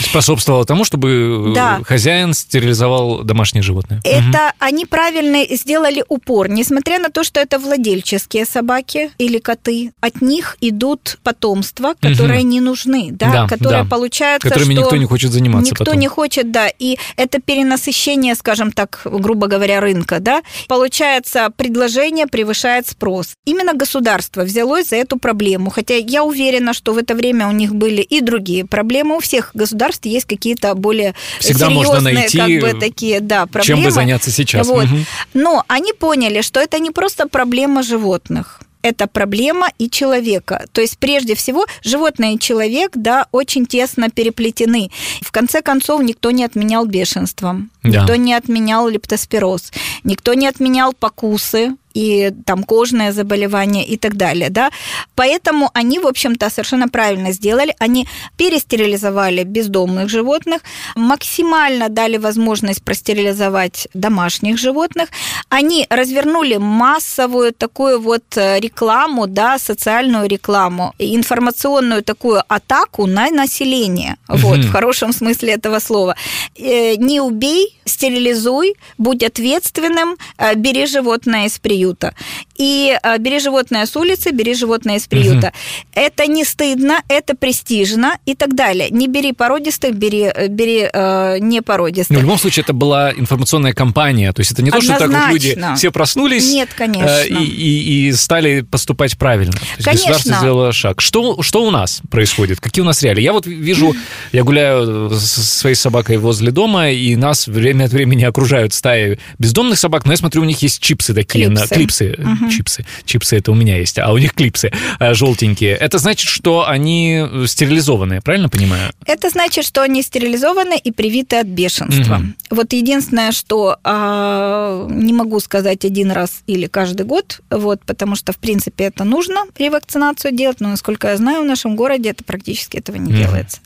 Способствовало тому, чтобы э, да. хозяин стерилизовал домашние животные. Это угу. они правильно сделали упор. Несмотря на то, что это владельческие собаки или коты, от них идут потомства, которые угу. не нужны, да, да которые да. получаются, Которыми что никто не хочет заниматься Никто потом. не хочет, да. И это перенасыщение, скажем так, грубо говоря, рынка, да. Получается, предложение превышает спрос. Именно государство взялось за эту проблему. Хотя я уверена, что в это время у них были и другие проблемы. У всех государств государстве есть какие-то более Всегда серьезные, можно найти, как бы такие, да, проблемы. Чем бы заняться сейчас. Вот. Угу. Но они поняли, что это не просто проблема животных это проблема и человека. То есть, прежде всего, животное и человек, да, очень тесно переплетены. В конце концов, никто не отменял бешенство, да. никто не отменял лептоспироз, никто не отменял покусы, и там кожное заболевание и так далее, да. Поэтому они, в общем-то, совершенно правильно сделали. Они перестерилизовали бездомных животных, максимально дали возможность простерилизовать домашних животных. Они развернули массовую такую вот э, рекламу, да, социальную рекламу, информационную такую атаку на население, вот, в хорошем смысле этого слова. Э, не убей, стерилизуй, будь ответственным, э, бери животное из приюта приюта. И э, бери животное с улицы, бери животное из приюта. Угу. Это не стыдно, это престижно и так далее. Не бери породистых, бери, э, бери э, не породистых. Но в любом случае, это была информационная кампания. То есть это не то, что так вот люди все проснулись Нет, конечно. Э, и, и, и стали поступать правильно. То есть конечно. государство сделало шаг. Что, что у нас происходит? Какие у нас реалии? Я вот вижу, я гуляю со своей собакой возле дома, и нас время от времени окружают стаи бездомных собак, но я смотрю, у них есть чипсы такие, клипсы, на, клипсы, угу. чипсы. Чипсы это у меня есть, а у них клипсы э, желтенькие. Это значит, что они стерилизованные, правильно понимаю? Это значит, что они стерилизованы и привиты от бешенства. Угу. Вот единственное, что а, не могу сказать один раз или каждый год, вот, потому что, в принципе, это нужно ревакцинацию делать, но, насколько я знаю, в нашем городе это практически этого не угу. делается.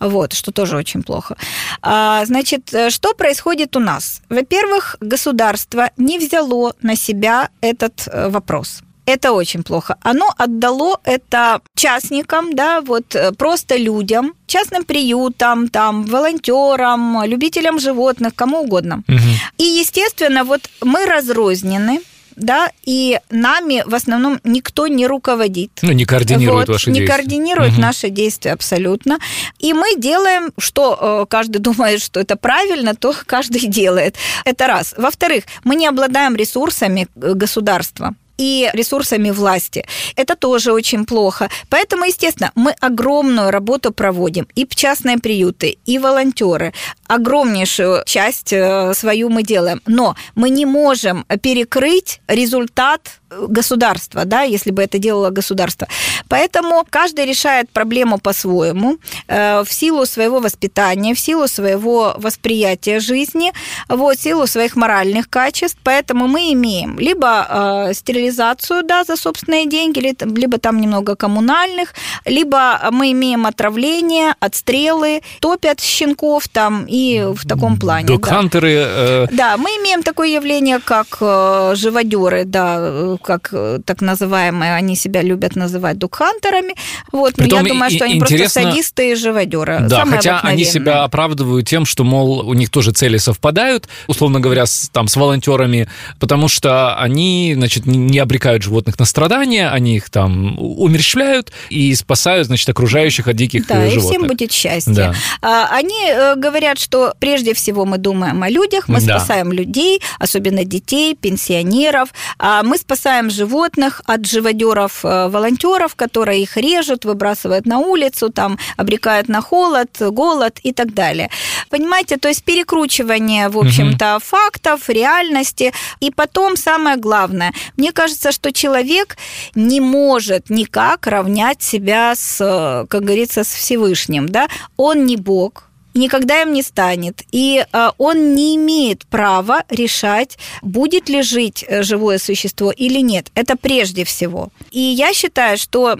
Вот, что тоже очень плохо. А, значит, что происходит у нас? Во-первых, государство не взяло на себя этот э, вопрос. Это очень плохо. Оно отдало это частникам, да, вот э, просто людям, частным приютам, там, волонтерам, любителям животных, кому угодно. Угу. И, естественно, вот мы разрознены, да, и нами в основном никто не руководит. Ну, не координирует вот, ваши не действия. Не координирует угу. наши действия абсолютно. И мы делаем, что э, каждый [laughs] думает, что это правильно, то каждый делает. Это раз. Во-вторых, мы не обладаем ресурсами э, государства и ресурсами власти. Это тоже очень плохо. Поэтому, естественно, мы огромную работу проводим. И частные приюты, и волонтеры. Огромнейшую часть э, свою мы делаем. Но мы не можем перекрыть результат государства, да, если бы это делало государство. Поэтому каждый решает проблему по-своему, э, в силу своего воспитания, в силу своего восприятия жизни, вот, в силу своих моральных качеств. Поэтому мы имеем либо э, стерилизацию, да, за собственные деньги, либо там немного коммунальных, либо мы имеем отравление, отстрелы, топят щенков там и в таком плане. Докхантеры. Да. Э... да, мы имеем такое явление, как э, живодеры, да, как э, так называемые, они себя любят называть дукхантерами. Вот, но я думаю, что они просто садисты и живодеры. Да, хотя они себя оправдывают тем, что, мол, у них тоже цели совпадают, условно говоря, с, там, с волонтерами, потому что они, значит, не, обрекают животных на страдания, они их там умерщвляют и спасают, значит, окружающих от диких да, животных. Да, и всем будет счастье. Да. А, они э, говорят, что прежде всего мы думаем о людях, мы да. спасаем людей, особенно детей, пенсионеров, а мы спасаем животных от живодеров, э, волонтеров, которые их режут, выбрасывают на улицу, там обрекают на холод, голод и так далее. Понимаете, то есть перекручивание, в общем-то, угу. фактов, реальности. И потом самое главное, мне кажется, что человек не может никак равнять себя с, как говорится, с Всевышним, да? Он не Бог, никогда им не станет. И а, он не имеет права решать, будет ли жить э, живое существо или нет. Это прежде всего. И я считаю, что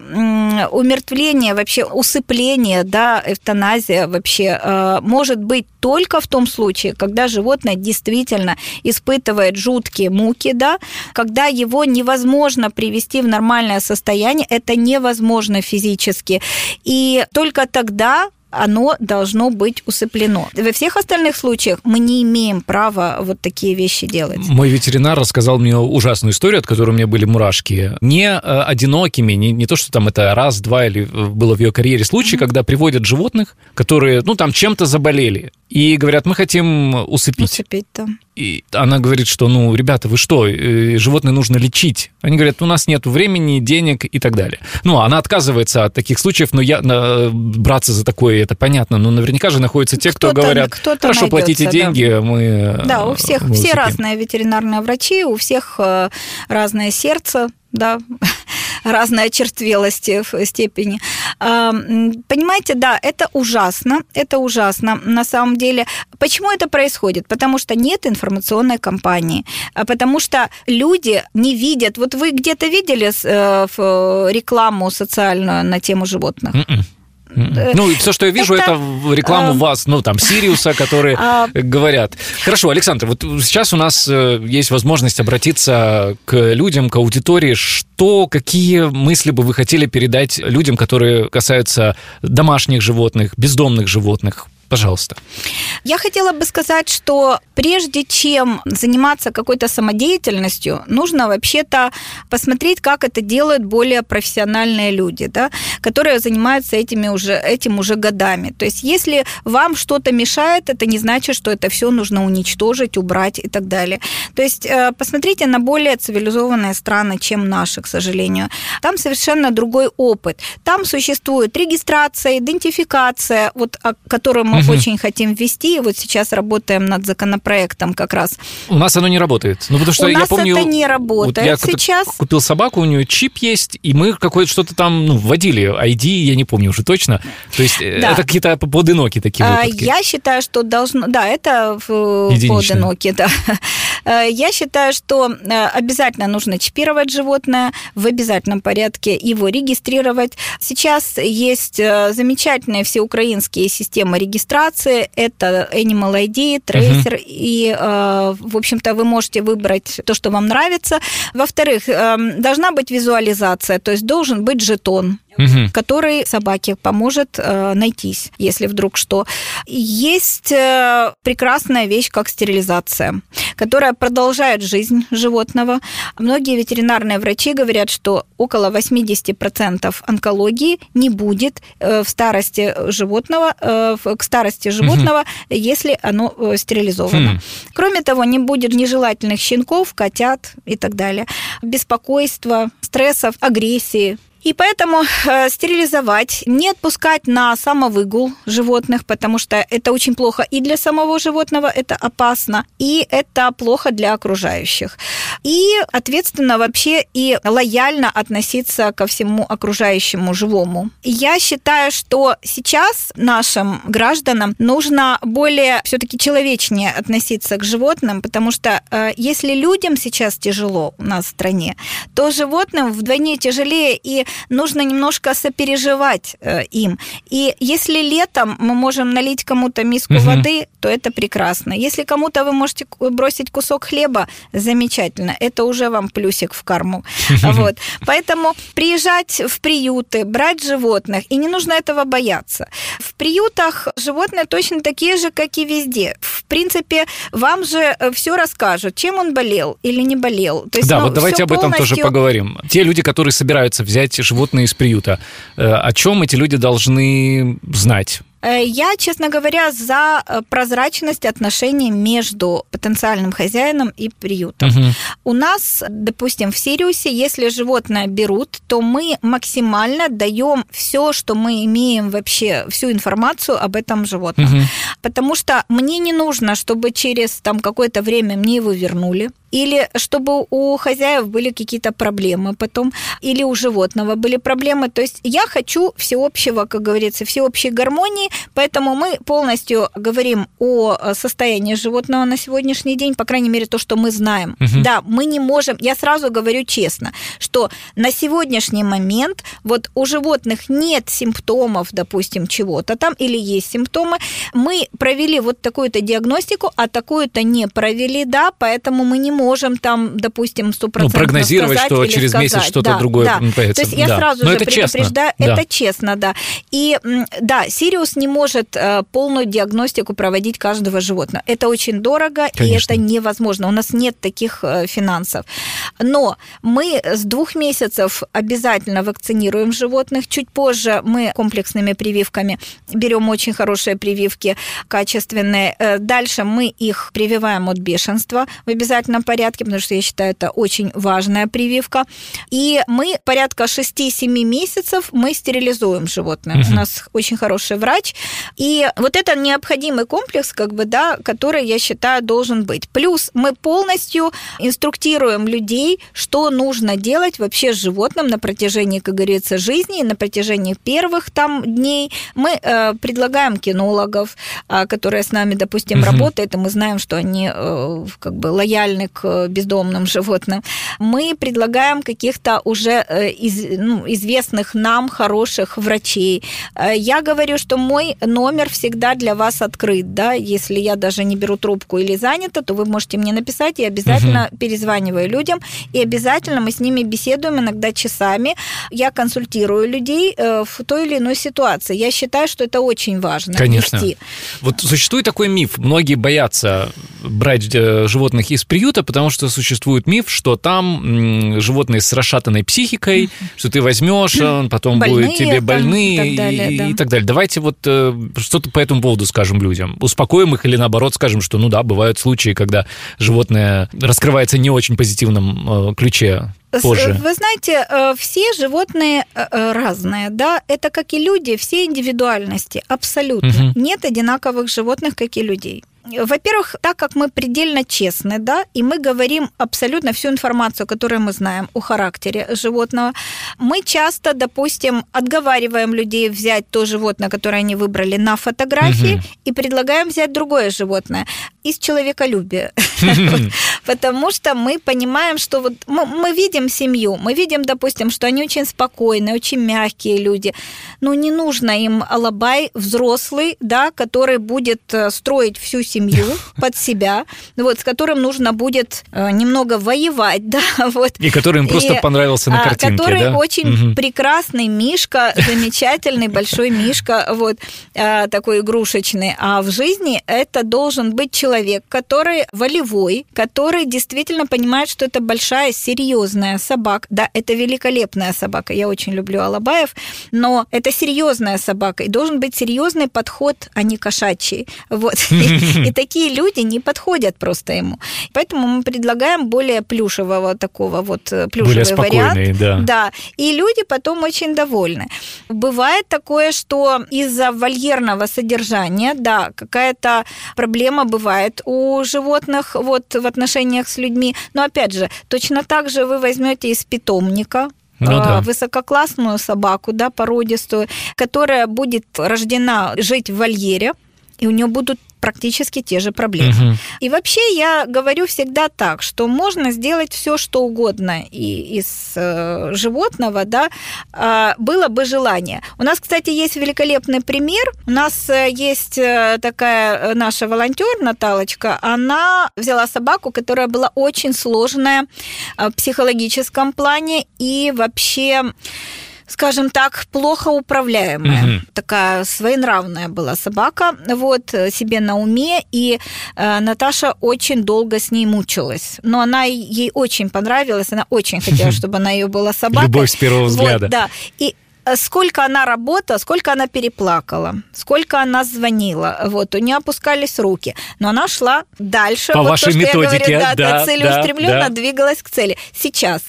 умертвление, вообще усыпление, да, эвтаназия вообще э, может быть только в том случае, когда животное действительно испытывает жуткие муки, да, когда его невозможно привести в нормальное состояние, это невозможно физически. И только тогда оно должно быть усыплено. Во всех остальных случаях мы не имеем права вот такие вещи делать. Мой ветеринар рассказал мне ужасную историю, от которой у меня были мурашки. Не э, одинокими, не, не то, что там это раз, два или э, было в ее карьере случай, mm-hmm. когда приводят животных, которые, ну, там чем-то заболели, и говорят, мы хотим усыпить. Усыпить, да. И она говорит, что, ну, ребята, вы что, э, животное нужно лечить. Они говорят, у нас нет времени, денег и так далее. Ну, она отказывается от таких случаев, но я на, браться за такое, это понятно. Но наверняка же находятся те, кто, кто говорят, кто хорошо, найдется, платите да. деньги, мы Да, у всех, все разные ветеринарные врачи, у всех э, разное сердце, да, разной очерствелости в степени. Понимаете, да, это ужасно, это ужасно на самом деле. Почему это происходит? Потому что нет информационной кампании, а потому что люди не видят. Вот вы где-то видели э, рекламу социальную на тему животных? Mm-mm. Э, ну, все, что я вижу, это, это рекламу а... вас, ну, там, Сириуса, которые а... говорят. Хорошо, Александр, вот сейчас у нас э, есть возможность обратиться к людям, к аудитории. Что, какие мысли бы вы хотели передать людям, которые касаются домашних животных, бездомных животных? Пожалуйста. Я хотела бы сказать, что прежде чем заниматься какой-то самодеятельностью, нужно вообще-то посмотреть, как это делают более профессиональные люди, да, которые занимаются этими уже, этим уже годами. То есть если вам что-то мешает, это не значит, что это все нужно уничтожить, убрать и так далее. То есть э, посмотрите на более цивилизованные страны, чем наши, к сожалению. Там совершенно другой опыт. Там существует регистрация, идентификация, вот, о которой мы угу. очень хотим ввести. Вот сейчас работаем над законопроектом как раз. У нас оно не работает. Ну, потому что у я нас помню, это не работает вот я сейчас. Купил собаку, у нее чип есть, и мы какое-то что-то там ну, вводили. ID, я не помню уже точно. То есть э, да. это какие-то поодиноки такие а, выпадки. Я считаю, что должно... Да, это поодиноки, да. [laughs] Э, я считаю, что э, обязательно нужно чипировать животное в обязательном порядке, его регистрировать. Сейчас есть замечательные всеукраинские системы регистрации регистрации. Это Animal ID, Tracer, угу. и, э, в общем-то, вы можете выбрать то, что вам нравится. Во-вторых, эм, должна быть визуализация, то есть должен быть жетон угу. который собаке поможет э, найтись, если вдруг что. Есть э, прекрасная вещь, как стерилизация, которая продолжает жизнь животного. Многие ветеринарные врачи говорят, что около 80% онкологии не будет э, в старости животного, э, к старости животного, угу. если оно э, стерилизовано. Хм. Кроме того, не будет нежелательных щенков, котят и так далее. Беспокойства, стрессов, агрессии, и поэтому э, стерилизовать, не отпускать на самовыгул животных, потому что это очень плохо и для самого животного, это опасно, и это плохо для окружающих. И ответственно вообще и лояльно относиться ко всему окружающему живому. Я считаю, что сейчас нашим гражданам нужно более все-таки человечнее относиться к животным, потому что э, если людям сейчас тяжело у нас в стране, то животным вдвойне тяжелее, и нужно немножко сопереживать э, им. И если летом мы можем налить кому-то миску угу. воды, то это прекрасно. Если кому-то вы можете бросить кусок хлеба, замечательно. Это уже вам плюсик в карму. Вот. Поэтому приезжать в приюты, брать животных, и не нужно этого бояться. В приютах животные точно такие же, как и везде. В принципе, вам же э, все расскажут, чем он болел или не болел. То есть, да, ну, вот давайте об полностью... этом тоже поговорим. Те люди, которые собираются взять животные из приюта, э, о чем эти люди должны знать? Э, я, честно говоря, за э, прозрачность отношений между потенциальным хозяином и приютом. Угу. У нас, допустим, в Сириусе, если животное берут, то мы максимально даем все, что мы имеем вообще, всю информацию об этом животном. Угу. Потому что мне не нужно, чтобы через там какое-то время мне его вернули или чтобы у хозяев были какие-то проблемы потом, или у животного были проблемы. То есть я хочу всеобщего, как говорится, всеобщей гармонии, поэтому мы полностью говорим о состоянии животного на сегодняшний день, по крайней мере, то, что мы знаем. Угу. Да, мы не можем, я сразу говорю честно, что на сегодняшний момент вот у животных нет симптомов, допустим, чего-то там, или есть симптомы, мы провели вот такую-то диагностику, а такую-то не провели, да, поэтому мы не можем можем там, допустим, 100% ну, прогнозировать, что через сказать. месяц что-то да, другое да. появится. То есть я да. сразу Но же это предупреждаю, честно. это да. честно, да. И да, Сириус не может э, полную диагностику проводить каждого животного. Это очень дорого, Конечно. и это невозможно. У нас нет таких э, финансов. Но мы с двух месяцев обязательно вакцинируем животных. Чуть позже мы комплексными прививками берем очень хорошие прививки, качественные. Э, дальше мы их прививаем от бешенства в обязательном порядке, потому что я считаю, это очень важная прививка. И мы порядка 6-7 месяцев мы стерилизуем животное. Угу. У нас очень хороший врач. И вот это необходимый комплекс, как бы, да, который, я считаю, должен быть. Плюс мы полностью инструктируем людей, что нужно делать вообще с животным на протяжении, как говорится, жизни, на протяжении первых там дней. Мы э, предлагаем кинологов, э, которые с нами, допустим, угу. работают, и мы знаем, что они э, как бы лояльны к э, бездомным животным. Мы предлагаем каких-то уже э, из, ну, известных нам хороших врачей. Э, я говорю, что мой номер всегда для вас открыт, да, если я даже не беру трубку или занята, то вы можете мне написать, я обязательно угу. перезваниваю людям, и обязательно мы с ними беседуем иногда часами. Я консультирую людей в той или иной ситуации. Я считаю, что это очень важно. Конечно. Вести. Вот существует такой миф, многие боятся брать животных из приюта, потому, что существует миф, что там животные с расшатанной психикой, что ты возьмешь, он потом больные, будет тебе больны и, да. и так далее. Давайте вот э, что-то по этому поводу скажем людям. Успокоим их или наоборот скажем, что ну да, бывают случаи, когда животное раскрывается не очень позитивном э, ключе позже? Вы знаете, э, все животные разные, да, это как и люди, все индивидуальности, абсолютно. Угу. Нет одинаковых животных, как и людей. Во-первых, так как мы предельно честны, да, и мы говорим абсолютно всю информацию, которую мы знаем о характере животного, мы часто, допустим, отговариваем людей взять то животное, которое они выбрали на фотографии, угу. и предлагаем взять другое животное из человеколюбия. [laughs] Потому что мы понимаем, что вот мы видим семью, мы видим, допустим, что они очень спокойные, очень мягкие люди. Но не нужно им алабай взрослый, да, который будет э, строить всю семью под себя, вот, с которым нужно будет э, немного воевать, [laughs] да, вот. И который им просто понравился на а, картинке, Который да? очень прекрасный Мишка, [laughs] замечательный большой Мишка, вот, э, такой игрушечный. А в жизни это должен быть человек, который волевой, который действительно понимает, что это большая, серьезная собака. Да, это великолепная собака. Я очень люблю Алабаев, но это серьезная собака. И должен быть серьезный подход, а не кошачий. Вот. [laughs] И такие люди не подходят просто ему. Поэтому мы предлагаем более плюшевого такого вот э, плюшевый вариант. Да. да. И люди потом очень довольны. Бывает такое, что из-за вольерного содержания, да, какая-то проблема бывает у животных вот в отношениях с людьми. Но опять же, точно так же вы возьмете из питомника, ну, да. высококлассную собаку, да, породистую, которая будет рождена жить в вольере, и у нее будут практически те же проблемы. Угу. И вообще я говорю всегда так, что можно сделать все, что угодно и из э, животного, да, э, было бы желание. У нас, кстати, есть великолепный пример. У нас э, есть э, такая э, наша волонтер Наталочка, она взяла собаку, которая была очень сложная в психологическом плане и вообще скажем так, плохо управляемая. Угу. Такая своенравная была собака, вот, себе на уме, и э, Наташа очень долго с ней мучилась. Но она ей очень понравилась, она очень хотела, [laughs] чтобы она ее была собакой. Любовь с первого взгляда. Вот, да. И Э, сколько она работала, сколько она переплакала, сколько она звонила, вот, у нее опускались руки, но она шла дальше. По вот вашей то, методике, я говорю, да, да, целеустремленно да. двигалась к цели. Сейчас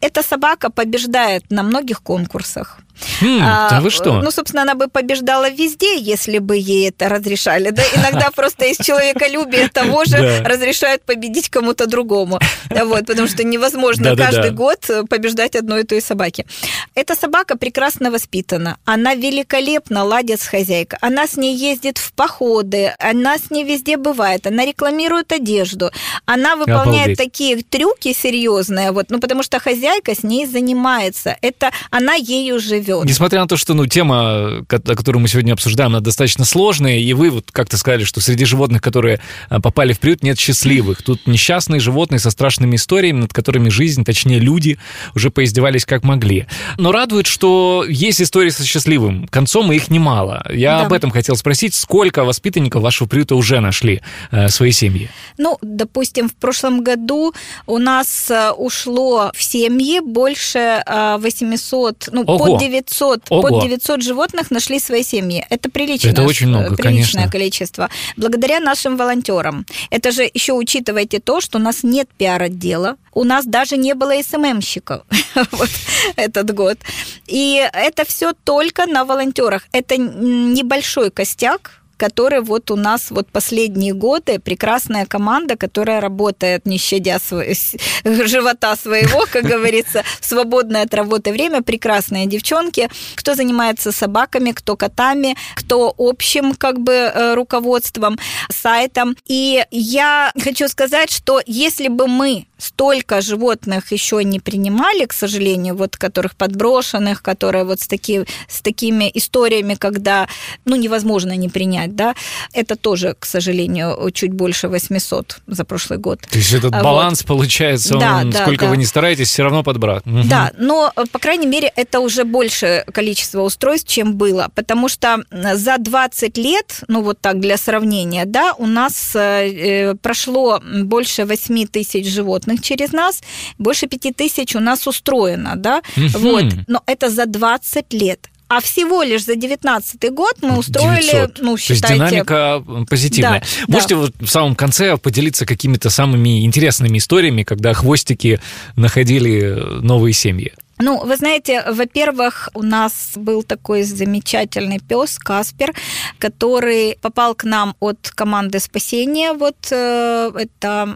эта собака побеждает на многих конкурсах. Хм, а, да вы что? Ну, собственно, она бы побеждала везде, если бы ей это разрешали. Да, иногда просто из человеколюбия того же разрешают победить кому-то другому. Вот, потому что невозможно каждый год побеждать одной и той собаке. Эта собака прекрасно воспитана. Она великолепно ладит с хозяйкой. Она с ней ездит в походы. Она с ней везде бывает. Она рекламирует одежду. Она выполняет такие трюки серьезные. Вот, ну, потому что хозяйка с ней занимается. Это она ею живет живет. Несмотря на то, что ну, тема, которую мы сегодня обсуждаем, она достаточно сложная, и вы вот как-то сказали, что среди животных, которые а, попали в приют, нет счастливых. Тут несчастные животные со страшными историями, над которыми жизнь, точнее люди, уже поиздевались как могли. Но радует, что есть истории со счастливым концом, и их немало. Я да. об этом хотел спросить. Сколько воспитанников вашего приюта уже нашли э, свои семьи? Ну, допустим, в прошлом году у нас э, ушло в семьи больше 800, э, ну, Ого. под 900 900, Ого. под 900 животных нашли свои семьи. Это приличное, Это очень много, приличное конечно. количество. Благодаря нашим волонтерам. Это же еще учитывайте то, что у нас нет пиар-отдела, у нас даже не было СММщиков [laughs] вот этот год. И это все только на волонтерах. Это небольшой костяк, который вот у нас вот последние годы прекрасная команда, которая работает, не щадя свой, [laughs] живота своего, [laughs] как говорится, свободное от работы время, прекрасные девчонки, кто занимается собаками, кто котами, кто общим как бы э, руководством, сайтом. И я хочу сказать, что если бы мы столько животных еще не принимали, к сожалению, вот которых подброшенных, которые вот с, таки, с такими историями, когда ну, невозможно не принять, да, это тоже, к сожалению, чуть больше 800 за прошлый год. То есть этот баланс вот. получается, да, он, да, сколько да. вы не стараетесь, все равно подбрат. Угу. Да, но, по крайней мере, это уже больше количество устройств, чем было, потому что за 20 лет, ну вот так для сравнения, да, у нас э, прошло больше 8 тысяч животных, через нас, больше пяти тысяч у нас устроено, да, угу. вот, но это за 20 лет. А всего лишь за 19 год мы устроили, 900. ну, считайте... То есть динамика позитивная. Да, Можете да. вот в самом конце поделиться какими-то самыми интересными историями, когда хвостики находили новые семьи? Ну, вы знаете, во-первых, у нас был такой замечательный пес Каспер, который попал к нам от команды спасения, вот э, это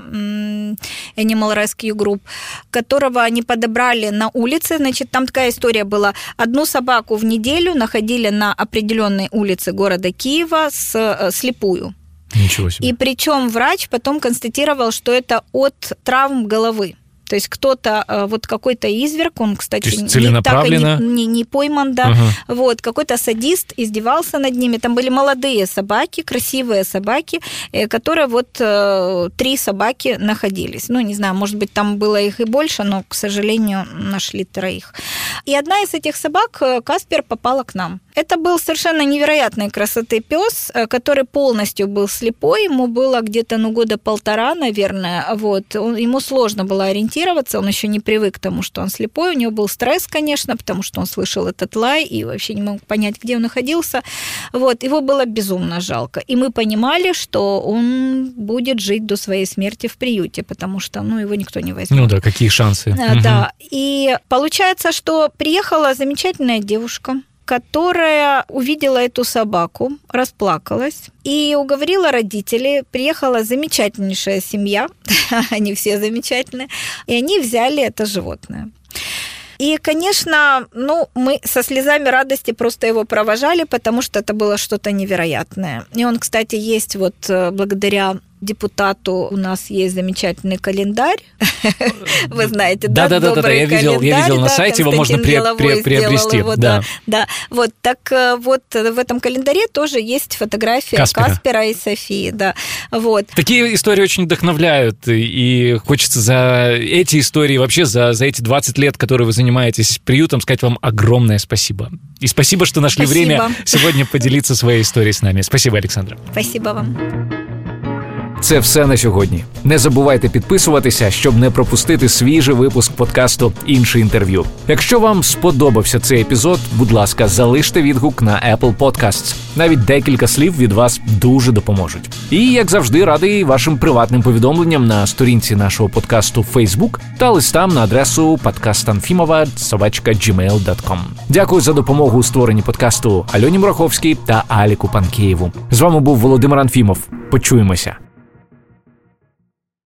Animal Rescue Group, которого они подобрали на улице. Значит, там такая история была. Одну собаку в неделю находили на определенной улице города Киева с, э, слепую. Ничего себе. И причем врач потом констатировал, что это от травм головы. То есть кто-то, э, вот какой-то изверг, он, кстати, не, так и не, не, не пойман, да, ага. вот, какой-то садист издевался над ними. Там были молодые собаки, красивые собаки, э, которые вот э, три собаки находились. Ну, не знаю, может быть, там было их и больше, но, к сожалению, нашли троих. И одна из этих собак, Каспер, попала к нам. Это был совершенно невероятной красоты пес, который полностью был слепой, ему было где-то, ну, года полтора, наверное, вот, он, ему сложно было ориентироваться он еще не привык к тому, что он слепой, у него был стресс, конечно, потому что он слышал этот лай и вообще не мог понять, где он находился. Вот, его было безумно жалко. И мы понимали, что он будет жить до своей смерти в приюте, потому что, ну, его никто не возьмет. Ну да, какие шансы. Да, угу. и получается, что приехала замечательная девушка, которая увидела эту собаку, расплакалась и уговорила родителей. Приехала замечательнейшая семья, [laughs] они все замечательные, и они взяли это животное. И, конечно, ну, мы со слезами радости просто его провожали, потому что это было что-то невероятное. И он, кстати, есть вот э, благодаря депутату у нас есть замечательный календарь. [laughs] Вы знаете, да? Да, да, да, да, я видел, я видел на сайте, его можно приобрести. да. да, вот так э, вот в этом календаре тоже есть фотография Каспера, и Софии, да, вот. Такие истории очень вдохновляют, и хочется за эти истории, вообще за, за эти 20 лет, которые вы занимаетесь приютом, сказать вам огромное спасибо. И спасибо, что нашли время сегодня поделиться своей историей с нами. Спасибо, Александра. Спасибо вам. Це все на сьогодні. Не забувайте підписуватися, щоб не пропустити свіжий випуск подкасту Інше інтерв'ю. Якщо вам сподобався цей епізод, будь ласка, залиште відгук на Apple Podcasts. Навіть декілька слів від вас дуже допоможуть. І як завжди, радий вашим приватним повідомленням на сторінці нашого подкасту Facebook та листам на адресу podcastanfimova.gmail.com. Дякую за допомогу у створенні подкасту Альоні Мураховській та Аліку Панкеєву. З вами був Володимир Анфімов. Почуємося.